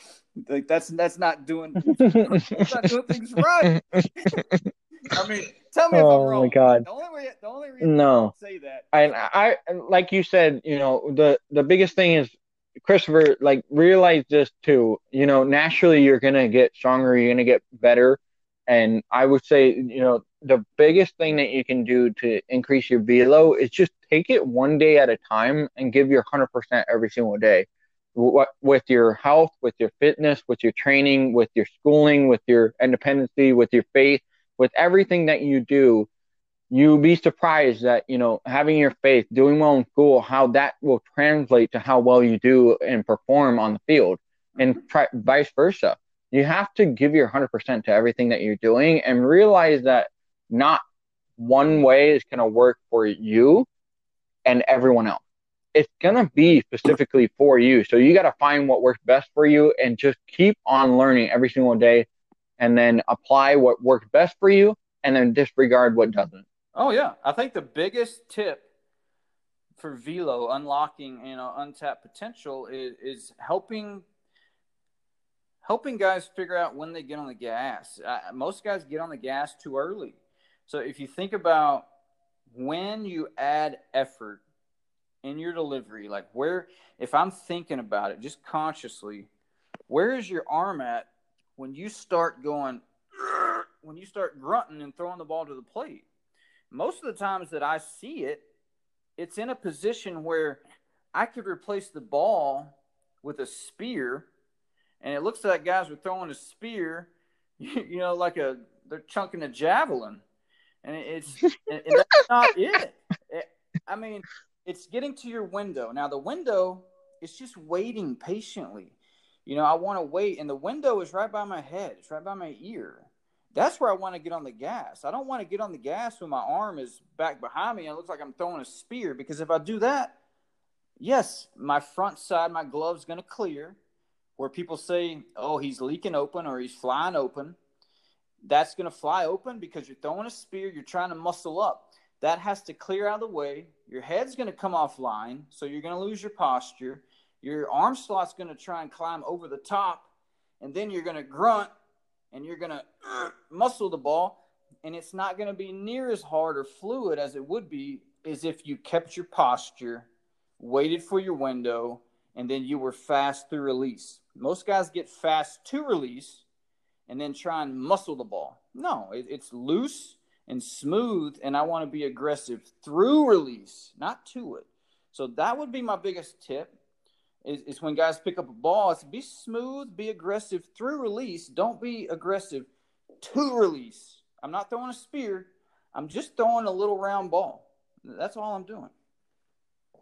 like that's that's not doing that's not doing things right i mean tell me if oh i'm wrong Oh my god the only way the only reason no I say that and I like you said, you know, the the biggest thing is Christopher, like realize this too. You know, naturally you're gonna get stronger, you're gonna get better. And I would say, you know, the biggest thing that you can do to increase your velo is just take it one day at a time and give your 100% every single day. What with your health, with your fitness, with your training, with your schooling, with your independency, with your faith, with everything that you do, you'll be surprised that you know having your faith doing well in school how that will translate to how well you do and perform on the field and mm-hmm. try, vice versa. You have to give your 100% to everything that you're doing and realize that not one way is going to work for you and everyone else it's to be specifically for you so you got to find what works best for you and just keep on learning every single day and then apply what works best for you and then disregard what doesn't Oh yeah, I think the biggest tip for Velo unlocking you know untapped potential is, is helping helping guys figure out when they get on the gas. Most guys get on the gas too early. So if you think about when you add effort in your delivery, like where if I'm thinking about it just consciously, where is your arm at when you start going when you start grunting and throwing the ball to the plate? most of the times that I see it, it's in a position where I could replace the ball with a spear, and it looks like guys are throwing a spear, you know, like a they're chunking a javelin, and it's and that's not it. it. I mean, it's getting to your window now. The window is just waiting patiently. You know, I want to wait, and the window is right by my head. It's right by my ear that's where I want to get on the gas. I don't want to get on the gas when my arm is back behind me and it looks like I'm throwing a spear because if I do that, yes, my front side, my glove's going to clear. Where people say, oh, he's leaking open or he's flying open, that's going to fly open because you're throwing a spear, you're trying to muscle up. That has to clear out of the way. Your head's going to come offline, so you're going to lose your posture. Your arm slot's going to try and climb over the top, and then you're going to grunt and you're going to uh, muscle the ball, and it's not going to be near as hard or fluid as it would be as if you kept your posture, waited for your window, and then you were fast through release. Most guys get fast to release and then try and muscle the ball. No, it, it's loose and smooth, and I want to be aggressive through release, not to it. So that would be my biggest tip. is, is when guys pick up a ball. It's be smooth, be aggressive through release. Don't be aggressive to release. I'm not throwing a spear. I'm just throwing a little round ball. That's all I'm doing.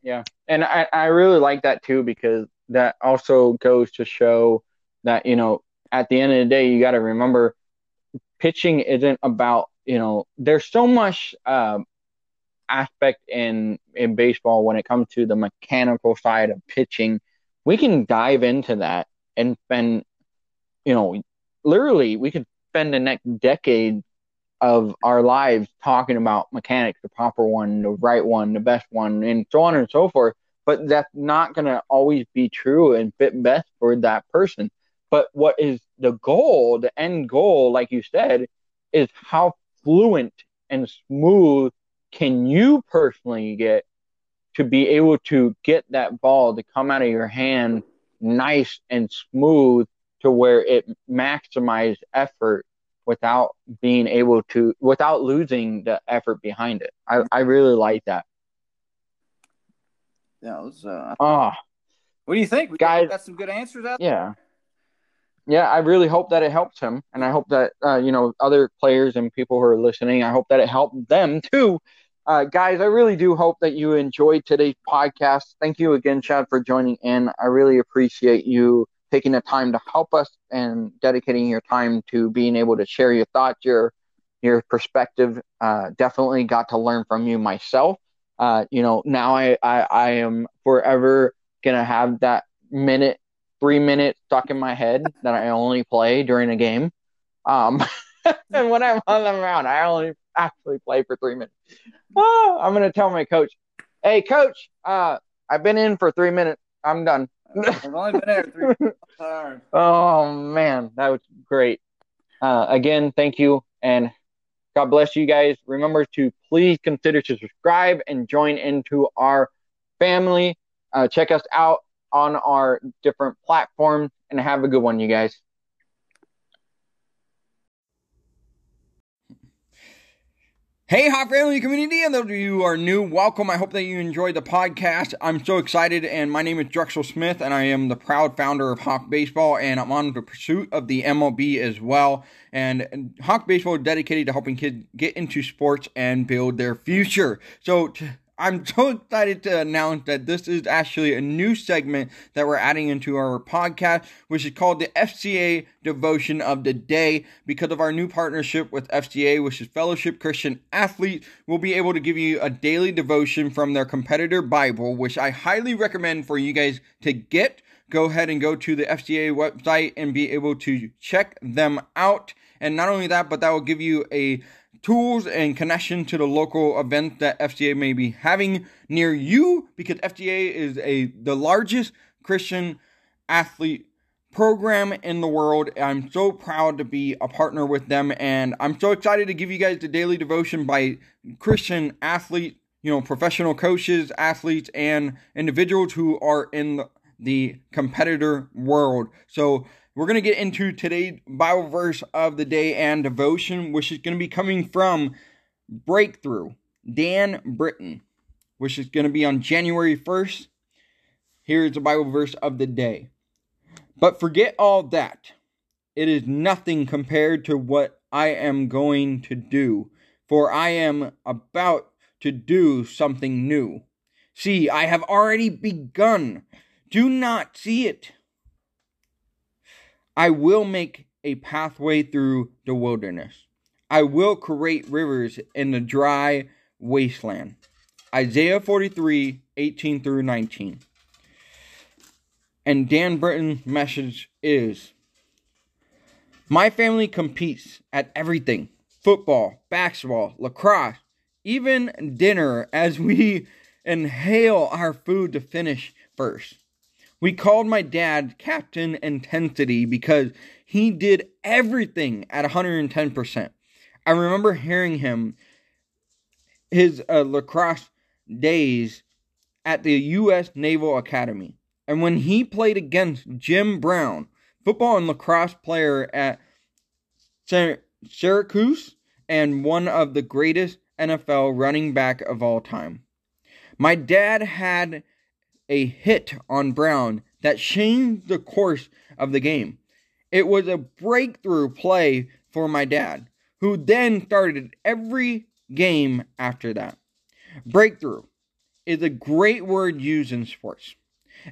Yeah, and I I really like that too because that also goes to show that you know at the end of the day you got to remember pitching isn't about you know there's so much um, aspect in in baseball when it comes to the mechanical side of pitching. We can dive into that and spend you know literally we could spend the next decade of our lives talking about mechanics the proper one the right one the best one and so on and so forth. But that's not going to always be true and fit best for that person. But what is the goal the end goal like you said is how fluent and smooth can you personally get to be able to get that ball to come out of your hand nice and smooth to where it maximized effort without being able to without losing the effort behind it. I, I really like that. Yeah, it was uh oh, what do you think? We Guys- got some good answers out yeah. Yeah, I really hope that it helps him, and I hope that uh, you know other players and people who are listening. I hope that it helped them too, uh, guys. I really do hope that you enjoyed today's podcast. Thank you again, Chad, for joining in. I really appreciate you taking the time to help us and dedicating your time to being able to share your thoughts, your your perspective. Uh, definitely got to learn from you myself. Uh, you know, now I, I I am forever gonna have that minute three minutes stuck in my head that I only play during a game. Um, and when I'm on the mound, I only actually play for three minutes. Oh, I'm gonna tell my coach, "Hey, coach, uh, I've been in for three minutes. I'm done." I've only been there three. Oh man, that was great. Uh, again, thank you, and God bless you guys. Remember to please consider to subscribe and join into our family. Uh, check us out on our different platforms, and have a good one, you guys. Hey, Hawk Family Community, and those of you who are new, welcome. I hope that you enjoyed the podcast. I'm so excited, and my name is Drexel Smith, and I am the proud founder of Hawk Baseball, and I'm on the pursuit of the MLB as well. And Hawk Baseball is dedicated to helping kids get into sports and build their future. So, I'm so excited to announce that this is actually a new segment that we're adding into our podcast, which is called the FCA Devotion of the Day. Because of our new partnership with FCA, which is Fellowship Christian Athlete, we'll be able to give you a daily devotion from their competitor Bible, which I highly recommend for you guys to get. Go ahead and go to the FCA website and be able to check them out. And not only that, but that will give you a tools and connection to the local event that FCA may be having near you because FCA is a the largest Christian athlete program in the world. I'm so proud to be a partner with them and I'm so excited to give you guys the daily devotion by Christian athlete, you know, professional coaches, athletes and individuals who are in the, the competitor world. So we're going to get into today's Bible verse of the day and devotion, which is going to be coming from Breakthrough, Dan Britton, which is going to be on January 1st. Here's the Bible verse of the day. But forget all that. It is nothing compared to what I am going to do, for I am about to do something new. See, I have already begun. Do not see it. I will make a pathway through the wilderness. I will create rivers in the dry wasteland. Isaiah 43, 18 through 19. And Dan Britton's message is My family competes at everything football, basketball, lacrosse, even dinner as we inhale our food to finish first. We called my dad Captain Intensity because he did everything at 110%. I remember hearing him his uh, lacrosse days at the U.S. Naval Academy. And when he played against Jim Brown, football and lacrosse player at Syracuse and one of the greatest NFL running back of all time. My dad had a hit on Brown that changed the course of the game. It was a breakthrough play for my dad, who then started every game after that. Breakthrough is a great word used in sports.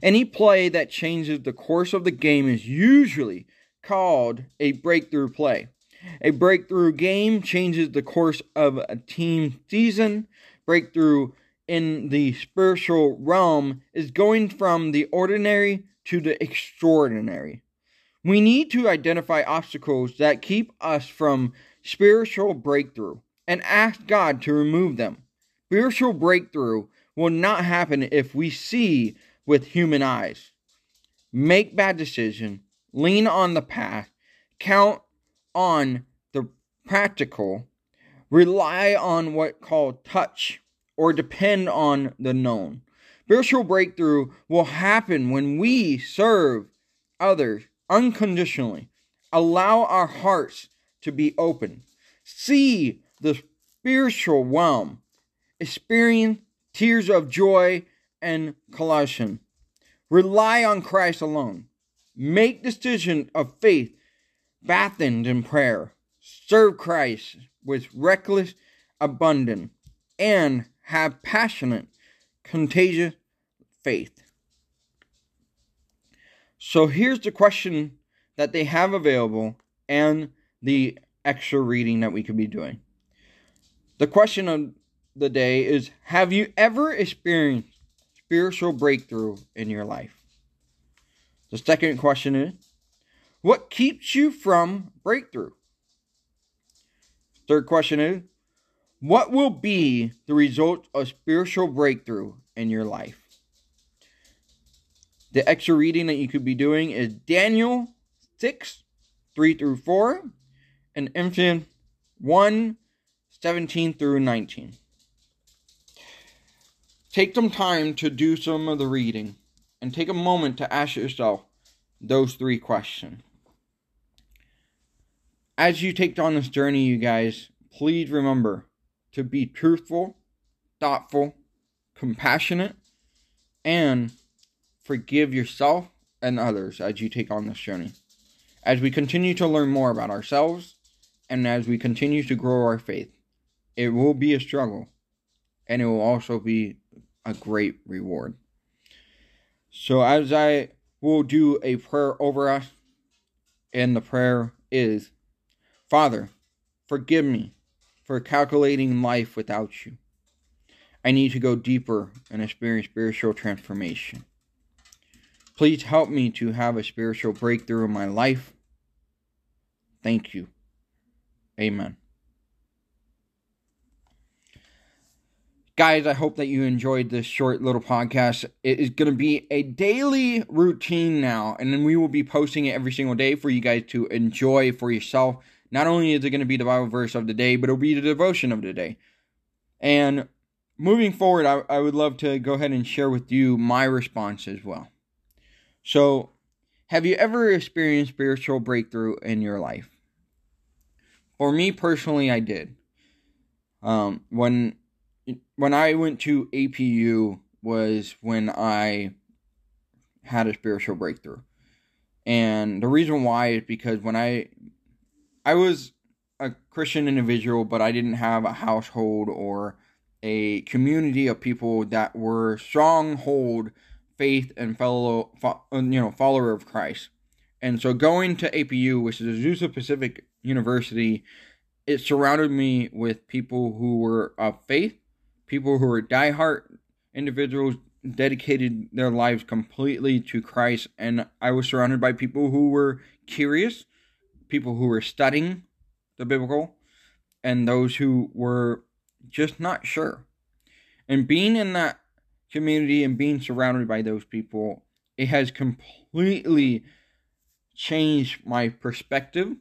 Any play that changes the course of the game is usually called a breakthrough play. A breakthrough game changes the course of a team season. Breakthrough in the spiritual realm is going from the ordinary to the extraordinary. We need to identify obstacles that keep us from spiritual breakthrough and ask God to remove them. Spiritual breakthrough will not happen if we see with human eyes. Make bad decisions, lean on the past, count on the practical, rely on what called touch, or depend on the known. Spiritual breakthrough will happen when we serve others unconditionally, allow our hearts to be open, see the spiritual realm, experience tears of joy and collusion. Rely on Christ alone. Make decisions of faith bathened in prayer. Serve Christ with reckless abundance and have passionate, contagious faith. So here's the question that they have available and the extra reading that we could be doing. The question of the day is Have you ever experienced spiritual breakthrough in your life? The second question is What keeps you from breakthrough? Third question is What will be the result of spiritual breakthrough in your life? The extra reading that you could be doing is Daniel 6 3 through 4 and Ephesians 1 17 through 19. Take some time to do some of the reading and take a moment to ask yourself those three questions. As you take on this journey, you guys, please remember to be truthful, thoughtful, compassionate, and forgive yourself and others as you take on this journey. As we continue to learn more about ourselves and as we continue to grow our faith, it will be a struggle and it will also be a great reward. So, as I will do a prayer over us, and the prayer is Father, forgive me for calculating life without you. I need to go deeper and experience spiritual transformation. Please help me to have a spiritual breakthrough in my life. Thank you. Amen. Guys, I hope that you enjoyed this short little podcast. It is going to be a daily routine now, and then we will be posting it every single day for you guys to enjoy for yourself. Not only is it going to be the Bible verse of the day, but it'll be the devotion of the day. And moving forward, I, I would love to go ahead and share with you my response as well. So, have you ever experienced spiritual breakthrough in your life? For me personally, I did. Um, when when I went to APU was when I had a spiritual breakthrough. And the reason why is because when I I was a Christian individual, but I didn't have a household or a community of people that were stronghold faith and fellow you know follower of Christ. And so going to APU, which is Azusa Pacific University, it surrounded me with people who were of faith people who were diehard individuals dedicated their lives completely to Christ, and I was surrounded by people who were curious, people who were studying the biblical, and those who were just not sure. And being in that community and being surrounded by those people, it has completely changed my perspective.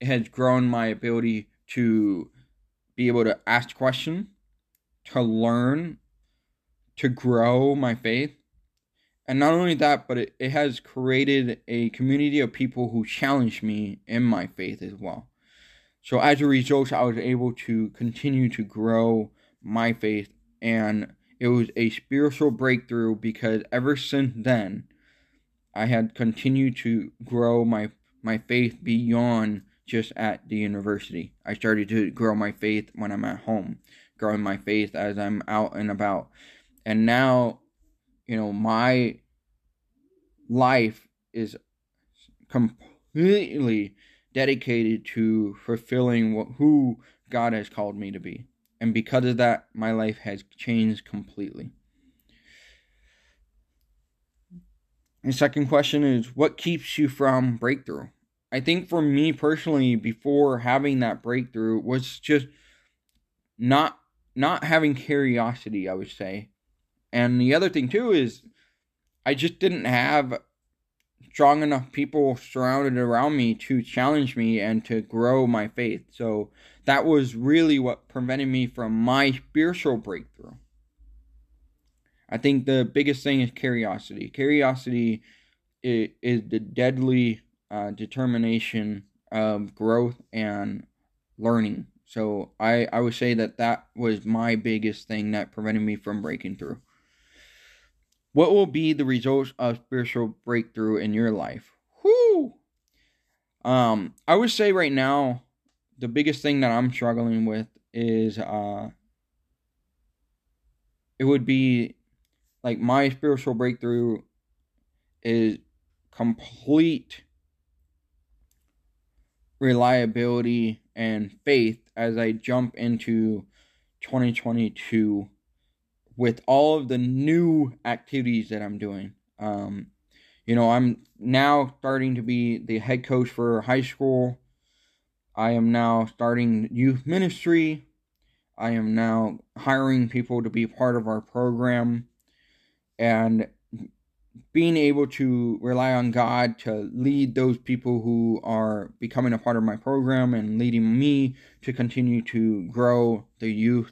It has grown my ability to be able to ask questions to learn, to grow my faith. And not only that, but it, it has created a community of people who challenge me in my faith as well. So as a result, I was able to continue to grow my faith, and it was a spiritual breakthrough because ever since then, I had continued to grow my my faith beyond just at the university. I started to grow my faith when I'm at home, growing my faith as I'm out and about. And now, you know, my life is completely dedicated to fulfilling what, who God has called me to be. And because of that, my life has changed completely. The second question is what keeps you from breakthrough? I think for me personally, before having that breakthrough, was just not not having curiosity, I would say. And the other thing too is I just didn't have strong enough people surrounded around me to challenge me and to grow my faith. So that was really what prevented me from my spiritual breakthrough. I think the biggest thing is curiosity. Curiosity is, is the deadly uh, determination of growth and learning. So I, I would say that that was my biggest thing that prevented me from breaking through. What will be the results of spiritual breakthrough in your life? Whoo! Um, I would say right now, the biggest thing that I'm struggling with is uh, it would be like my spiritual breakthrough is complete reliability and faith as I jump into 2022 with all of the new activities that I'm doing. Um, you know, I'm now starting to be the head coach for high school. I am now starting youth ministry. I am now hiring people to be part of our program and being able to rely on God to lead those people who are becoming a part of my program and leading me to continue to grow the youth,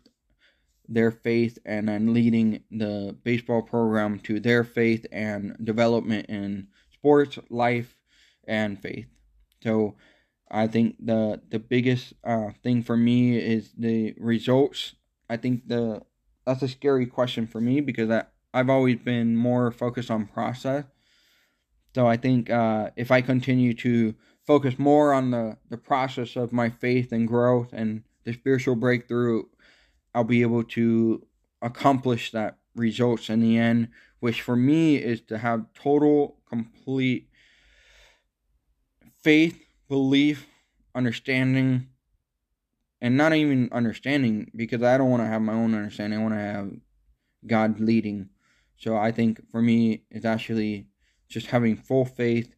their faith, and then leading the baseball program to their faith and development in sports, life, and faith. So I think the the biggest uh, thing for me is the results. I think the that's a scary question for me because I, I've always been more focused on process. So I think uh, if I continue to focus more on the, the process of my faith and growth and the spiritual breakthrough, I'll be able to accomplish that results in the end, which for me is to have total, complete faith, belief, understanding, and not even understanding because I don't want to have my own understanding. I want to have God leading so I think for me, it's actually just having full faith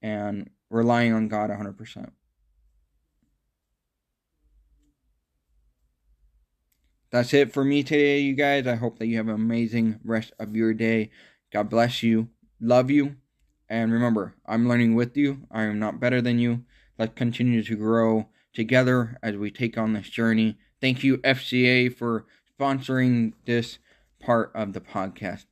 and relying on God 100%. That's it for me today, you guys. I hope that you have an amazing rest of your day. God bless you. Love you. And remember, I'm learning with you. I am not better than you. Let's continue to grow together as we take on this journey. Thank you, FCA, for sponsoring this part of the podcast.